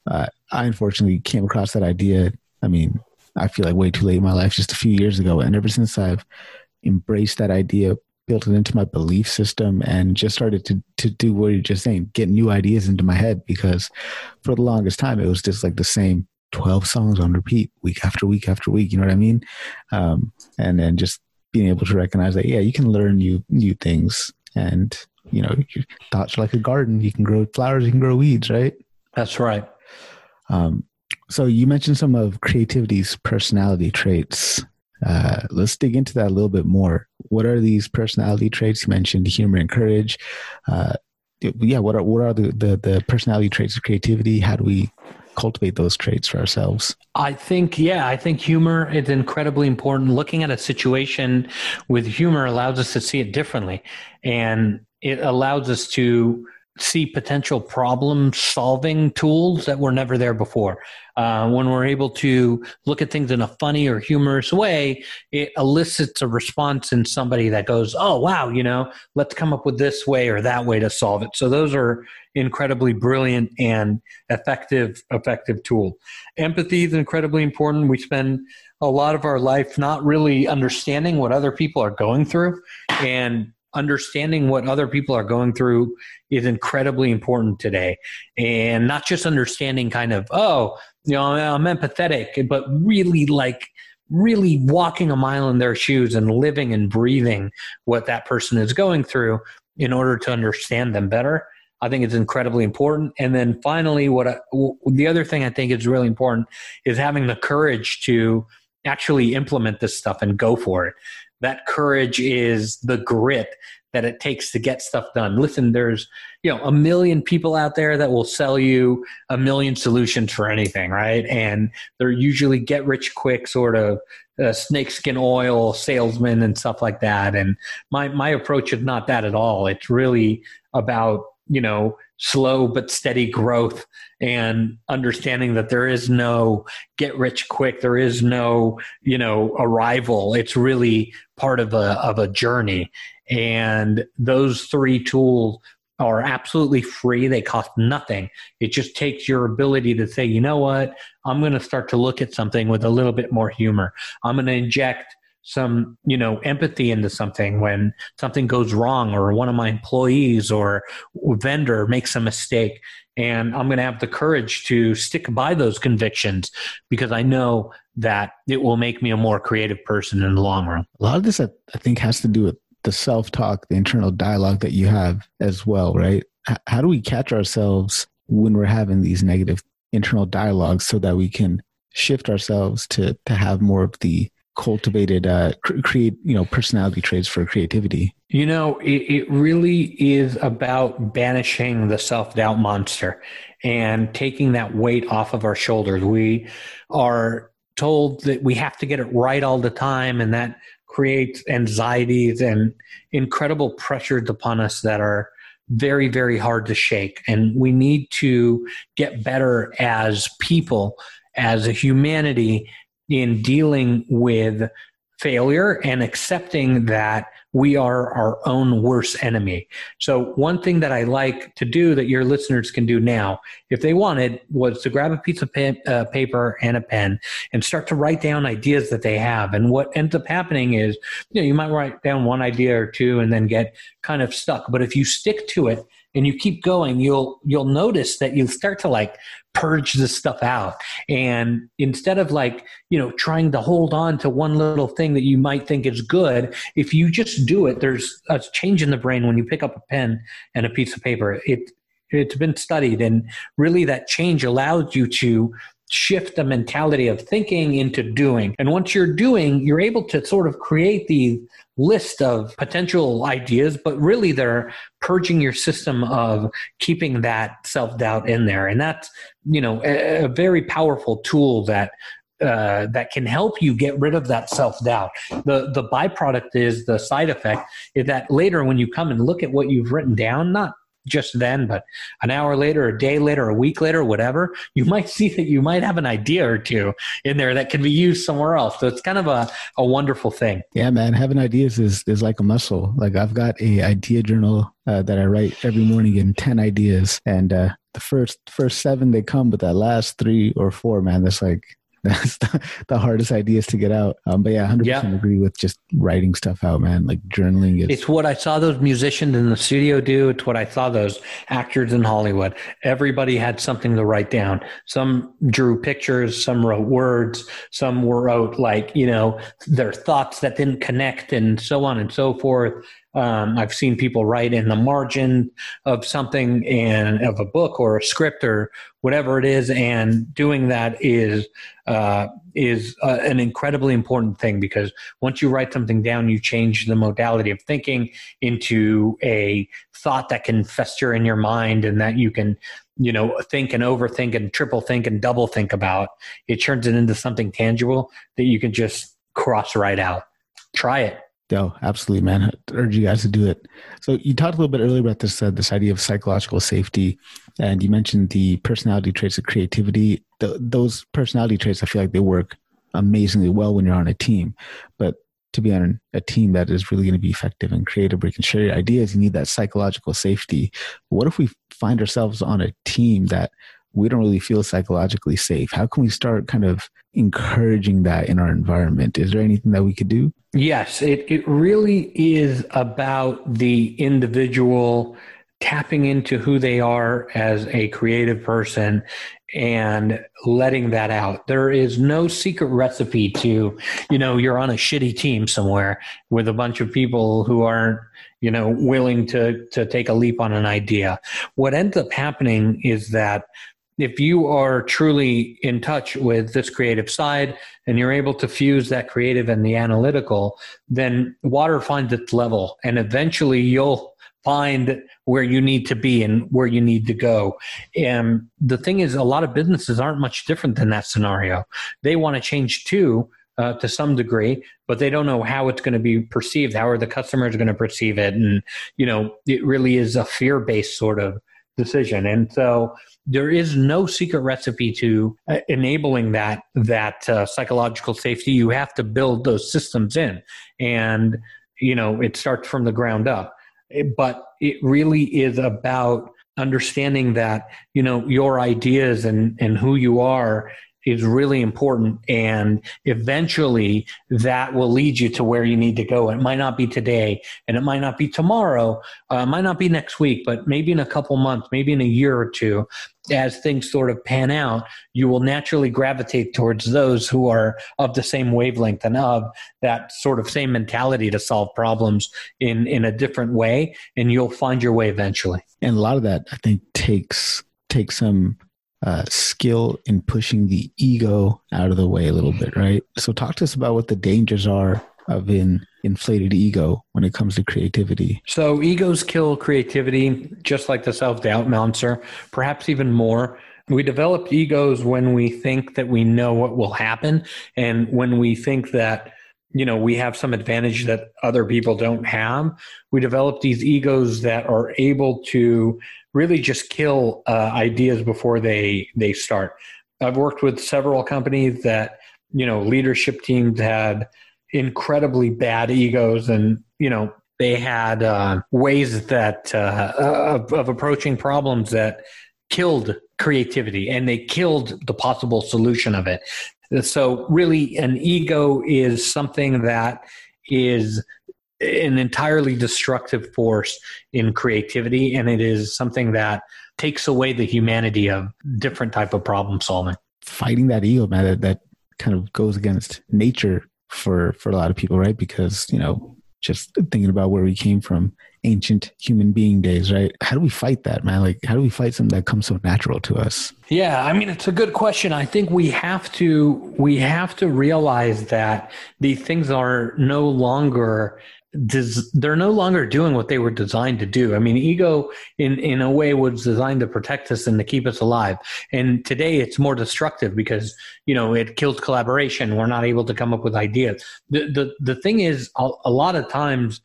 uh, i unfortunately came across that idea i mean I feel like way too late in my life, just a few years ago. And ever since I've embraced that idea, built it into my belief system, and just started to to do what you're just saying, get new ideas into my head. Because for the longest time, it was just like the same 12 songs on repeat week after week after week. You know what I mean? Um, and then just being able to recognize that, yeah, you can learn new new things, and you know, your thoughts are like a garden. You can grow flowers, you can grow weeds, right? That's right. Um, so you mentioned some of creativity's personality traits. Uh, let's dig into that a little bit more. What are these personality traits? You mentioned humor and courage. Uh, yeah, what are what are the, the the personality traits of creativity? How do we cultivate those traits for ourselves? I think, yeah, I think humor is incredibly important. Looking at a situation with humor allows us to see it differently, and it allows us to see potential problem solving tools that were never there before. Uh, when we're able to look at things in a funny or humorous way, it elicits a response in somebody that goes, "Oh, wow, you know, let's come up with this way or that way to solve it." So those are incredibly brilliant and effective effective tool. Empathy is incredibly important. We spend a lot of our life not really understanding what other people are going through and understanding what other people are going through is incredibly important today. And not just understanding kind of oh you know i'm empathetic but really like really walking a mile in their shoes and living and breathing what that person is going through in order to understand them better i think it's incredibly important. And then finally what I, the other thing i think is really important is having the courage to actually implement this stuff and go for it that courage is the grit that it takes to get stuff done. Listen, there's you know a million people out there that will sell you a million solutions for anything, right? And they're usually get rich quick sort of uh, snakeskin oil salesmen and stuff like that. And my my approach is not that at all. It's really about you know slow but steady growth and understanding that there is no get rich quick there is no you know arrival. It's really part of a of a journey. And those three tools are absolutely free. They cost nothing. It just takes your ability to say you know what? I'm going to start to look at something with a little bit more humor. I'm going to inject some you know empathy into something when something goes wrong or one of my employees or vendor makes a mistake. And i'm going to have the courage to stick by those convictions because i know that it will make me a more creative person in the long run. A lot of this i think has to do with the self-talk the internal dialogue that you have as well right? How do we catch ourselves when we're having these negative internal dialogues so that we can shift ourselves to to have more of the cultivated uh, create you know personality traits for creativity. You know it, it really is about banishing the self-doubt monster and taking that weight off of our shoulders. We are told that we have to get it right all the time and that creates anxieties and incredible pressures upon us that are very very hard to shake. And we need to get better as people as a humanity in dealing with failure and accepting that we are our own worst enemy. So, one thing that I like to do that your listeners can do now, if they wanted, was to grab a piece of pen, uh, paper and a pen and start to write down ideas that they have. And what ends up happening is, you know, you might write down one idea or two and then get kind of stuck. But if you stick to it and you keep going, you'll you'll notice that you start to like purge this stuff out. And instead of like, you know, trying to hold on to one little thing that you might think is good, if you just do it, there's a change in the brain when you pick up a pen and a piece of paper. It it's been studied and really that change allows you to shift the mentality of thinking into doing. And once you're doing, you're able to sort of create the list of potential ideas, but really they're purging your system of keeping that self doubt in there. And that's, you know, a, a very powerful tool that uh, that can help you get rid of that self doubt. The the byproduct is the side effect is that later when you come and look at what you've written down, not just then, but an hour later, a day later, a week later, whatever, you might see that you might have an idea or two in there that can be used somewhere else. So it's kind of a, a wonderful thing. Yeah, man. Having ideas is, is like a muscle. Like I've got a idea journal uh, that I write every morning in 10 ideas. And uh, the first first seven they come, but that last three or four, man, that's like that's the, the, hardest ideas to get out. Um, but yeah, 100% yeah. agree with just writing stuff out, man. Like journaling is. It's what I saw those musicians in the studio do. It's what I saw those actors in Hollywood. Everybody had something to write down. Some drew pictures, some wrote words, some wrote like, you know, their thoughts that didn't connect and so on and so forth. Um, I've seen people write in the margin of something and of a book or a script or whatever it is, and doing that is uh, is uh, an incredibly important thing because once you write something down, you change the modality of thinking into a thought that can fester in your mind and that you can you know think and overthink and triple think and double think about. It turns it into something tangible that you can just cross right out. Try it. Yo, absolutely, man. I urge you guys to do it. So you talked a little bit earlier about this uh, this idea of psychological safety, and you mentioned the personality traits of creativity. The, those personality traits, I feel like they work amazingly well when you're on a team. But to be on a team that is really going to be effective and creative, where you can share your ideas, you need that psychological safety. What if we find ourselves on a team that we don't really feel psychologically safe? How can we start kind of encouraging that in our environment? Is there anything that we could do? Yes, it, it really is about the individual tapping into who they are as a creative person and letting that out. There is no secret recipe to, you know, you're on a shitty team somewhere with a bunch of people who aren't, you know, willing to to take a leap on an idea. What ends up happening is that if you are truly in touch with this creative side and you're able to fuse that creative and the analytical, then water finds its level and eventually you'll find where you need to be and where you need to go. And the thing is, a lot of businesses aren't much different than that scenario. They want to change too. Uh, to some degree, but they don't know how it's going to be perceived. How are the customers going to perceive it? And you know, it really is a fear-based sort of decision. And so there is no secret recipe to uh, enabling that that uh, psychological safety. You have to build those systems in, and you know it starts from the ground up. But it really is about understanding that you know your ideas and and who you are is really important and eventually that will lead you to where you need to go. It might not be today and it might not be tomorrow uh, it might not be next week but maybe in a couple months maybe in a year or two as things sort of pan out you will naturally gravitate towards those who are of the same wavelength and of that sort of same mentality to solve problems in in a different way and you'll find your way eventually. And a lot of that i think takes takes some uh, skill in pushing the ego out of the way a little bit, right? So, talk to us about what the dangers are of an inflated ego when it comes to creativity. So, egos kill creativity, just like the self doubt monster, perhaps even more. We develop egos when we think that we know what will happen, and when we think that you know we have some advantage that other people don't have we develop these egos that are able to really just kill uh, ideas before they they start i've worked with several companies that you know, leadership teams had incredibly bad egos and, you know, they had uh, ways that uh, of, of approaching problems that killed creativity and they killed the possible solution of it. So, really, an ego is something that is an entirely destructive force in creativity, and it is something that takes away the humanity of different type of problem solving. Fighting that ego, man, that, that kind of goes against nature for for a lot of people, right? Because you know just thinking about where we came from ancient human being days right how do we fight that man like how do we fight something that comes so natural to us yeah i mean it's a good question i think we have to we have to realize that these things are no longer des- they're no longer doing what they were designed to do. I mean, ego in in a way was designed to protect us and to keep us alive. And today it's more destructive because you know it kills collaboration. We're not able to come up with ideas. The the the thing is, a, a lot of times.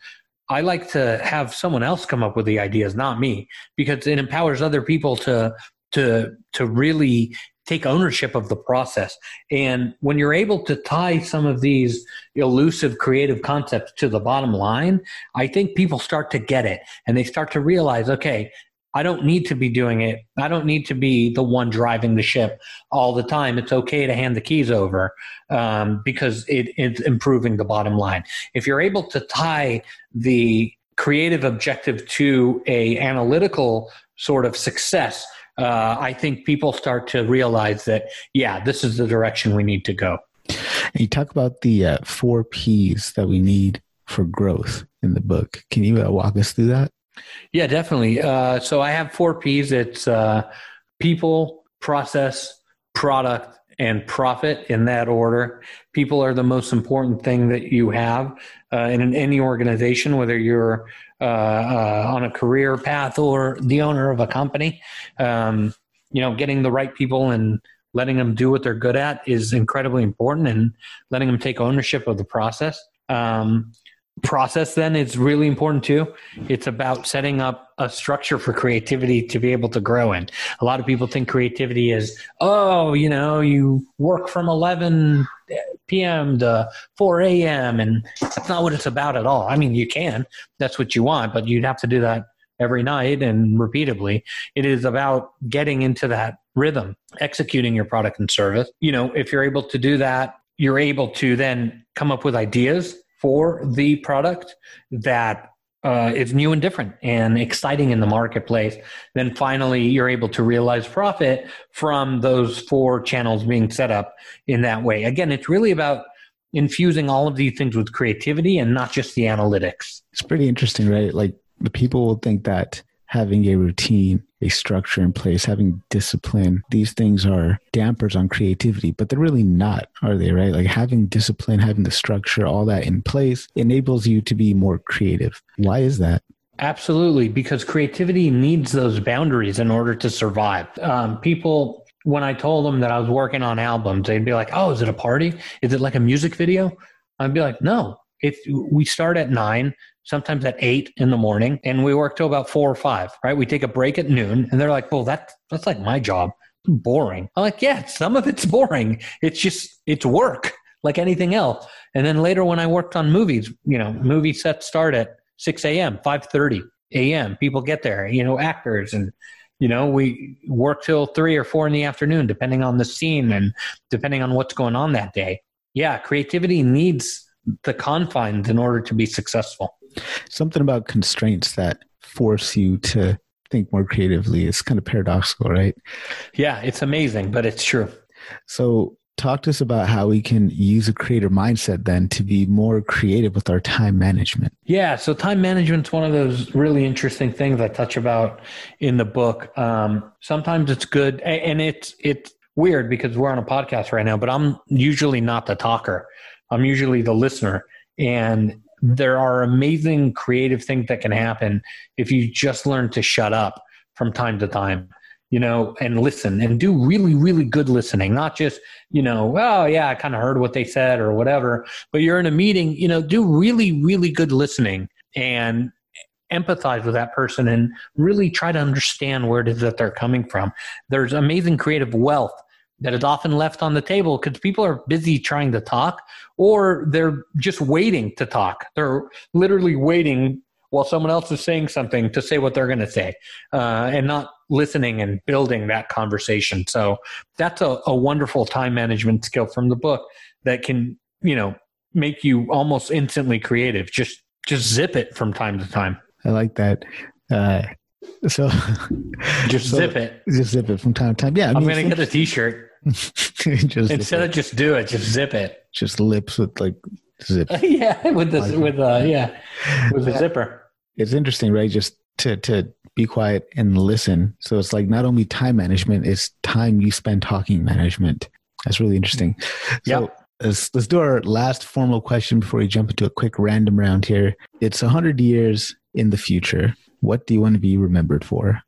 I like to have someone else come up with the ideas, not me, because it empowers other people to to to really take ownership of the process. And when you're able to tie some of these elusive creative concepts to the bottom line, I think people start to get it and they start to realize, okay, I don't need to be doing it. I don't need to be the one driving the ship all the time. It's okay to hand the keys over um, because it, it's improving the bottom line. If you're able to tie the creative objective to a analytical sort of success uh, I think people start to realize that, yeah, this is the direction we need to go. And you talk about the uh, four P's that we need for growth in the book. Can you uh, walk us through that? Yeah, definitely. Uh, so I have four P's. It's uh, people, process, product, and profit in that order. People are the most important thing that you have uh, in any organization, whether you're uh, uh, on a career path or the owner of a company. Um, you know, getting the right people and letting them do what they're good at is incredibly important, and letting them take ownership of the process. Um, process then is really important too. It's about setting up a structure for creativity to be able to grow in. A lot of people think creativity is, oh, you know, you work from 11 p.m. to 4 a.m. and that's not what it's about at all. I mean, you can, that's what you want, but you'd have to do that every night and repeatedly. It is about getting into that rhythm, executing your product and service. You know, if you're able to do that, you're able to then come up with ideas for the product that uh, is new and different and exciting in the marketplace, then finally you're able to realize profit from those four channels being set up in that way. Again, it's really about infusing all of these things with creativity and not just the analytics. It's pretty interesting, right? Like the people will think that having a routine, a structure in place, having discipline, these things are dampers on creativity, but they're really not, are they, right? Like having discipline, having the structure, all that in place enables you to be more creative. Why is that? Absolutely, because creativity needs those boundaries in order to survive. Um, people, when I told them that I was working on albums, they'd be like, "Oh, is it a party? Is it like a music video?" I'd be like, "No, if we start at nine, sometimes at eight in the morning, and we work till about four or five, right? We take a break at noon, and they're like, well, that, that's like my job. Boring. I'm like, yeah, some of it's boring. It's just, it's work like anything else. And then later when I worked on movies, you know, movie sets start at 6 a.m., 5.30 a.m. People get there, you know, actors and, you know, we work till three or four in the afternoon, depending on the scene and depending on what's going on that day. Yeah, creativity needs the confines in order to be successful. Something about constraints that force you to think more creatively is kind of paradoxical, right? Yeah, it's amazing, but it's true. So, talk to us about how we can use a creator mindset then to be more creative with our time management. Yeah, so time management is one of those really interesting things I touch about in the book. Um, sometimes it's good, and it's it's weird because we're on a podcast right now, but I'm usually not the talker. I'm usually the listener, and there are amazing creative things that can happen if you just learn to shut up from time to time you know and listen and do really really good listening not just you know oh yeah i kind of heard what they said or whatever but you're in a meeting you know do really really good listening and empathize with that person and really try to understand where it is that they're coming from. There's amazing creative wealth that is often left on the table because people are busy trying to talk or they're just waiting to talk. They're literally waiting while someone else is saying something to say what they're going to say uh, and not listening and building that conversation. So that's a, a wonderful time management skill from the book that can, you know, make you almost instantly creative. Just just zip it from time to time. I like that. Uh, so just so, zip it. Just zip it from time to time. Yeah, I am gonna get a T-shirt. just instead of just do it, just zip it. Just lips with like zip. yeah, with the with uh yeah with the zipper. It's interesting, right? Just to to be quiet and listen. So it's like not only time management, it's time you spend talking management. That's really interesting. Yeah. So let's, let's do our last formal question before we jump into a quick random round here. It's 100 years in the future. What do you want to be remembered for?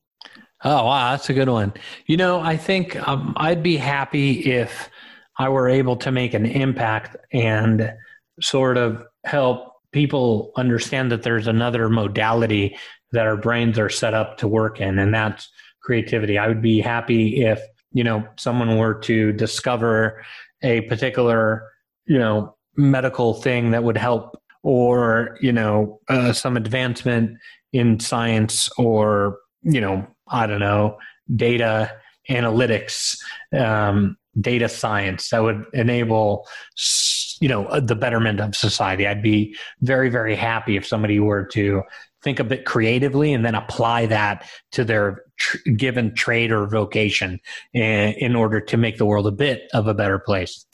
Oh, wow. That's a good one. You know, I think um, I'd be happy if I were able to make an impact and sort of help people understand that there's another modality that our brains are set up to work in, and that's creativity. I would be happy if, you know, someone were to discover a particular, you know, medical thing that would help or, you know, uh, some advancement in science or, you know, I don't know, data analytics, um, data science that would enable, you know, the betterment of society. I'd be very, very happy if somebody were to think a bit creatively and then apply that to their tr- given trade or vocation in, in order to make the world a bit of a better place.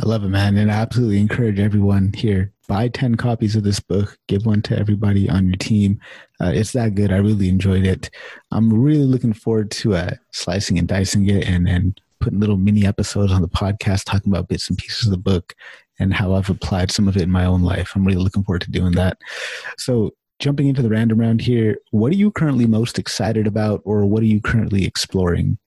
I love it, man. And I absolutely encourage everyone here buy 10 copies of this book, give one to everybody on your team. Uh, it's that good. I really enjoyed it. I'm really looking forward to uh, slicing and dicing it and, and putting little mini episodes on the podcast talking about bits and pieces of the book and how I've applied some of it in my own life. I'm really looking forward to doing that. So, jumping into the random round here, what are you currently most excited about, or what are you currently exploring?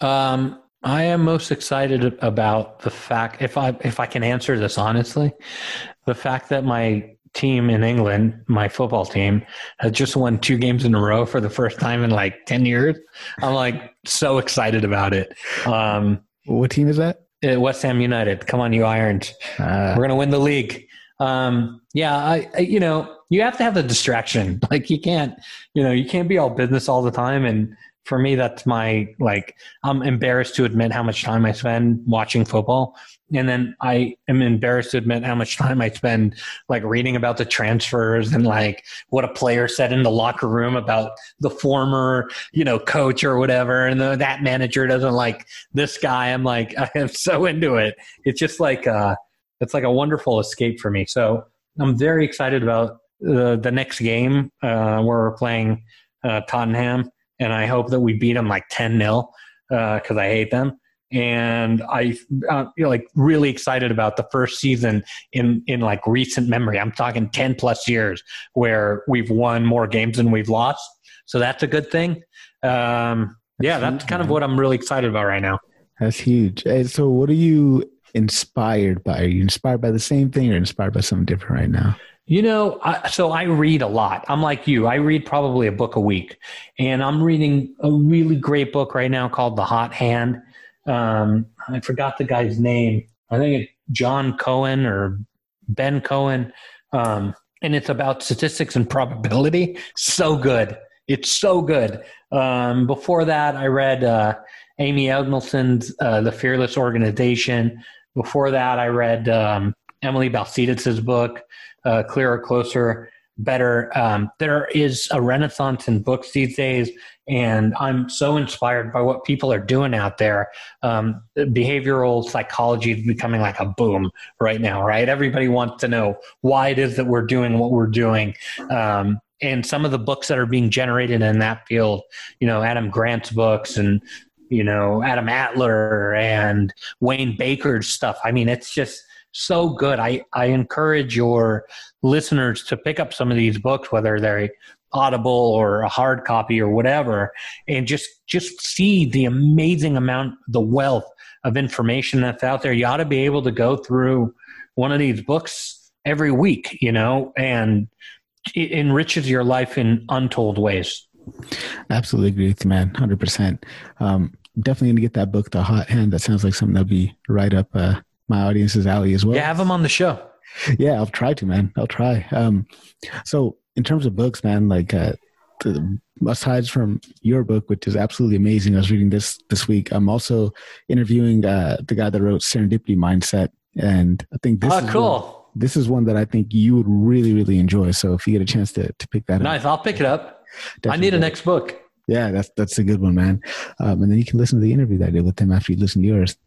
Um, I am most excited about the fact, if I if I can answer this honestly, the fact that my team in England, my football team, has just won two games in a row for the first time in like ten years. I'm like so excited about it. Um, what team is that? Uh, West Ham United. Come on, you Irons! Uh, We're gonna win the league. Um, yeah, I, I, you know, you have to have the distraction. Like you can't, you know, you can't be all business all the time. And for me, that's my like. I'm embarrassed to admit how much time I spend watching football, and then I am embarrassed to admit how much time I spend like reading about the transfers and like what a player said in the locker room about the former, you know, coach or whatever, and the, that manager doesn't like this guy. I'm like, I am so into it. It's just like, uh, it's like a wonderful escape for me. So I'm very excited about the, the next game uh, where we're playing uh, Tottenham, and I hope that we beat them like 10 0 because uh, I hate them. And I uh, like really excited about the first season in in like recent memory. I'm talking 10 plus years where we've won more games than we've lost. So that's a good thing. Um, yeah, that's kind of what I'm really excited about right now. That's huge. So, what are you inspired by? Are you inspired by the same thing or inspired by something different right now? You know, I, so I read a lot. I'm like you. I read probably a book a week, and I'm reading a really great book right now called The Hot Hand. Um, I forgot the guy's name. I think it's John Cohen or Ben Cohen, um, and it's about statistics and probability. So good. It's so good. Um, before that, I read uh, Amy Edmondson's uh, The Fearless Organization. Before that, I read um, Emily Balcetis's book uh, clearer, closer, better. Um, there is a renaissance in books these days, and I'm so inspired by what people are doing out there. Um, behavioral psychology is becoming like a boom right now, right? Everybody wants to know why it is that we're doing what we're doing. Um, and some of the books that are being generated in that field, you know, Adam Grant's books and you know Adam Alter and Wayne Baker's stuff. I mean, it's just so good. I, I encourage your listeners to pick up some of these books, whether they're audible or a hard copy or whatever, and just just see the amazing amount, the wealth of information that's out there. You ought to be able to go through one of these books every week, you know, and it enriches your life in untold ways. Absolutely agree with you, man. Hundred um, percent. definitely gonna get that book, The Hot Hand. That sounds like something that'll be right up uh, my audience's alley as well. Yeah, have them on the show. Yeah, I'll try to, man. I'll try. Um, so in terms of books, man, like uh, the, aside from your book, which is absolutely amazing, I was reading this this week. I'm also interviewing uh, the guy that wrote Serendipity Mindset, and I think this Oh, is cool. one, this is one that I think you would really really enjoy. So if you get a chance to to pick that up, Nice. I'll pick it up. I need a next book. Yeah, that's that's a good one, man. Um, and then you can listen to the interview that I did with him after you listen to yours.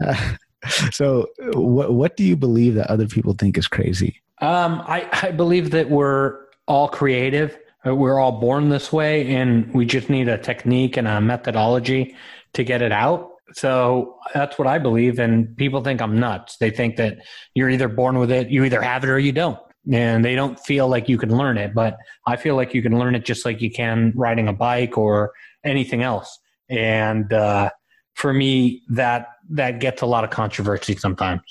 so, what what do you believe that other people think is crazy? Um, I, I believe that we're all creative. Uh, We're all born this way, and we just need a technique and a methodology to get it out. So that's what I believe. And people think I'm nuts. They think that you're either born with it, you either have it or you don't. And they don't feel like you can learn it. But I feel like you can learn it just like you can riding a bike or anything else. And uh, for me, that that gets a lot of controversy sometimes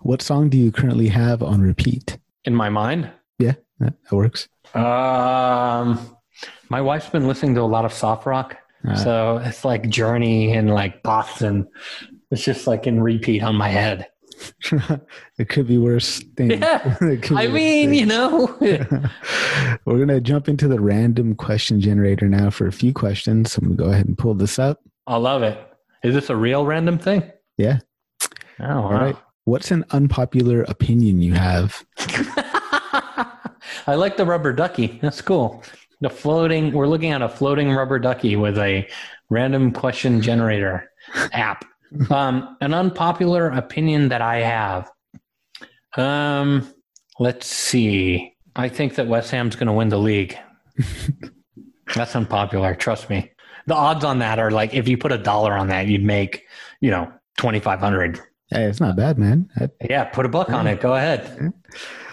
What song do you currently have on repeat? in my mind. Yeah, that, that works. Um, my wife's been listening to a lot of soft rock, Uh, so it's like Journey and like Boston. It's just like in repeat on my head. it could be worse things. Yeah, I mean, things. you know, We're gonna jump into the random question generator now for a few questions. I'm gonna go ahead and pull this up. I love it. Is this a real random thing? Yeah. Oh, wow. All right. What's an unpopular opinion you have? I like the rubber ducky. That's cool. The floating. We're looking at a floating rubber ducky with a random question generator app. Um, an unpopular opinion that I have. Um, let's see. I think that West Ham's going to win the league. That's unpopular. Trust me. The odds on that are like if you put a dollar on that, you'd make you know twenty five hundred. Hey, it's not bad, man. I- Yeah, put a book on it. Go ahead.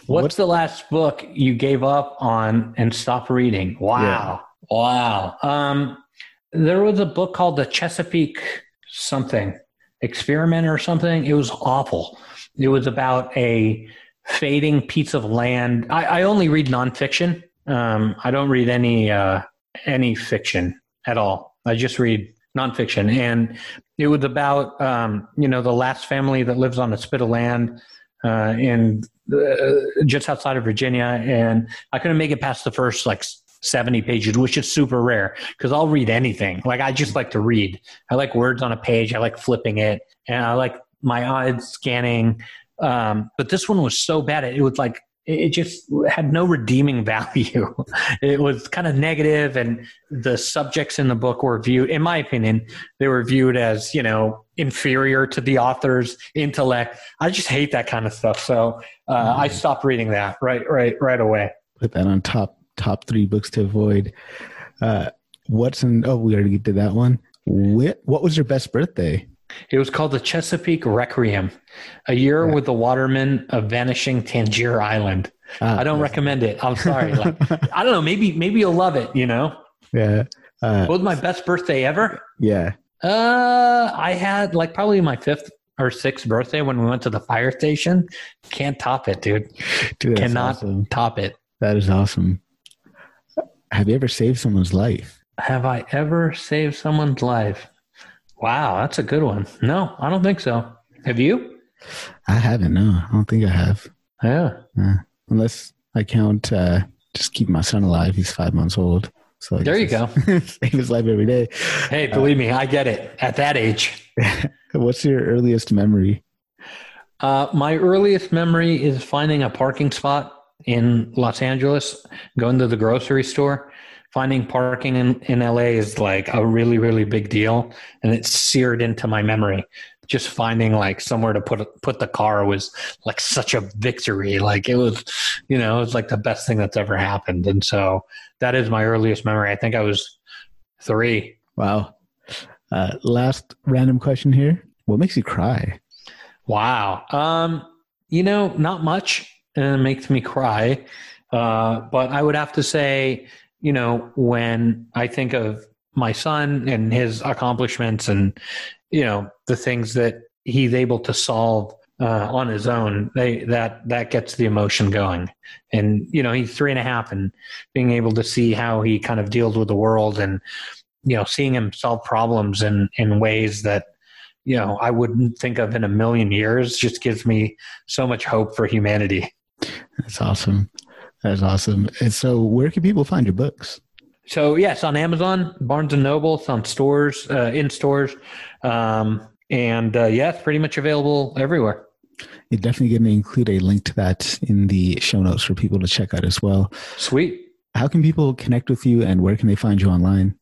What's What's- the last book you gave up on and stopped reading? Wow. Wow. Um, there was a book called The Chesapeake something experiment or something. It was awful. It was about a fading piece of land. I, I only read nonfiction. Um, I don't read any uh, any fiction at all. I just read nonfiction, and it was about um, you know the last family that lives on a spit of land uh, in uh, just outside of Virginia, and I couldn't make it past the first like seventy pages, which is super rare because I'll read anything. Like I just like to read. I like words on a page. I like flipping it, and I like my eyes scanning. Um, but this one was so bad. It was like it just had no redeeming value. it was kind of negative, and the subjects in the book were viewed, in my opinion, they were viewed as you know inferior to the author's intellect. I just hate that kind of stuff. So uh, I stopped reading that right, right, right away. Put that on top top three books to avoid. Uh, what's an? Oh, we already did that one. What, what was your best birthday? It was called the Chesapeake Requiem, a year Yeah. with the watermen of vanishing Tangier Island. Ah, I don't recommend it. I'm sorry. Like, I don't know. Maybe maybe you'll love it. You know, yeah. Uh, what was my best birthday ever? yeah. Uh, I had like probably my fifth or sixth birthday when we went to the fire station. Can't top it, dude. Dude, Cannot awesome. top it. That is awesome. Have you ever saved someone's life? Have I ever saved someone's life? Wow, that's a good one. No, I don't think so. Have you? I haven't. No, I don't think I have. Yeah. Unless I count uh, just keep my son alive. He's five months old. So I There you go. save his life every day. Hey, believe me, I get it. At that age, What's your earliest memory? uh, my earliest memory is finding a parking spot in Los Angeles, going to the grocery store. Finding parking in, in LA is like a really, really big deal. And it's seared into my memory. Just finding like somewhere to put put the car was like such a victory. Like it was, you know, it was like the best thing that's ever happened. And so that is my earliest memory. I think I was three. Wow. Uh, last random question here. What makes you cry? Wow. Um, you know, not much uh, makes me cry. Uh, but I would have to say, you know, when I think of my son and his accomplishments and, you know, the things that he's able to solve uh, on his own, they, that, that gets the emotion going. And, you know, he's three and a half and being able to see how he kind of deals with the world and you know, seeing him solve problems in in ways that you know I wouldn't think of in a million years just gives me so much hope for humanity. That's awesome. That's awesome. And so, where can people find your books? So yes, on Amazon, Barnes and Noble, on stores, uh, in stores, um, and uh, yeah, it's pretty much available everywhere. You're definitely going to include a link to that in the show notes for people to check out as well. Sweet. How can people connect with you and where can they find you online?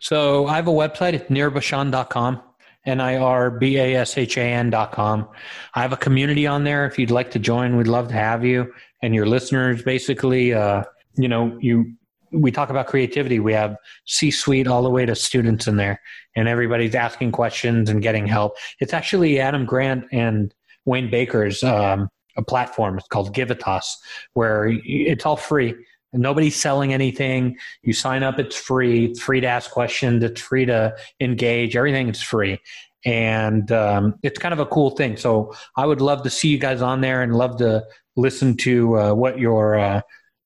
So I have a website, it's nirbashan.com. N-I-R-B-A-S-H-A-N dot com. I have a community on there. If you'd like to join, we'd love to have you and your listeners. Basically, uh, you know, you, we talk about creativity. We have C-suite all the way to students in there and everybody's asking questions and getting help. It's actually Adam Grant and Wayne Baker's, um, a platform. It's called Givitas where it's all free Nobody's selling anything. You sign up, it's free. It's free to ask questions. It's free to engage. Everything is free. And um, it's kind of a cool thing. So I would love to see you guys on there and love to listen to uh, what your uh,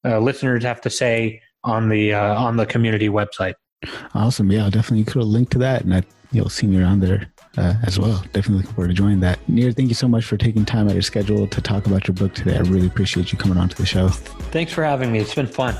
uh, listeners have to say on the uh, on the community website. Awesome. Yeah, I'll definitely put a link to that and I, you'll see me around there uh, as well. Definitely looking forward to joining that. Nir, thank you so much for taking time out of your schedule to talk about your book today. I really appreciate you coming on to the show. Thanks for having me. It's been fun.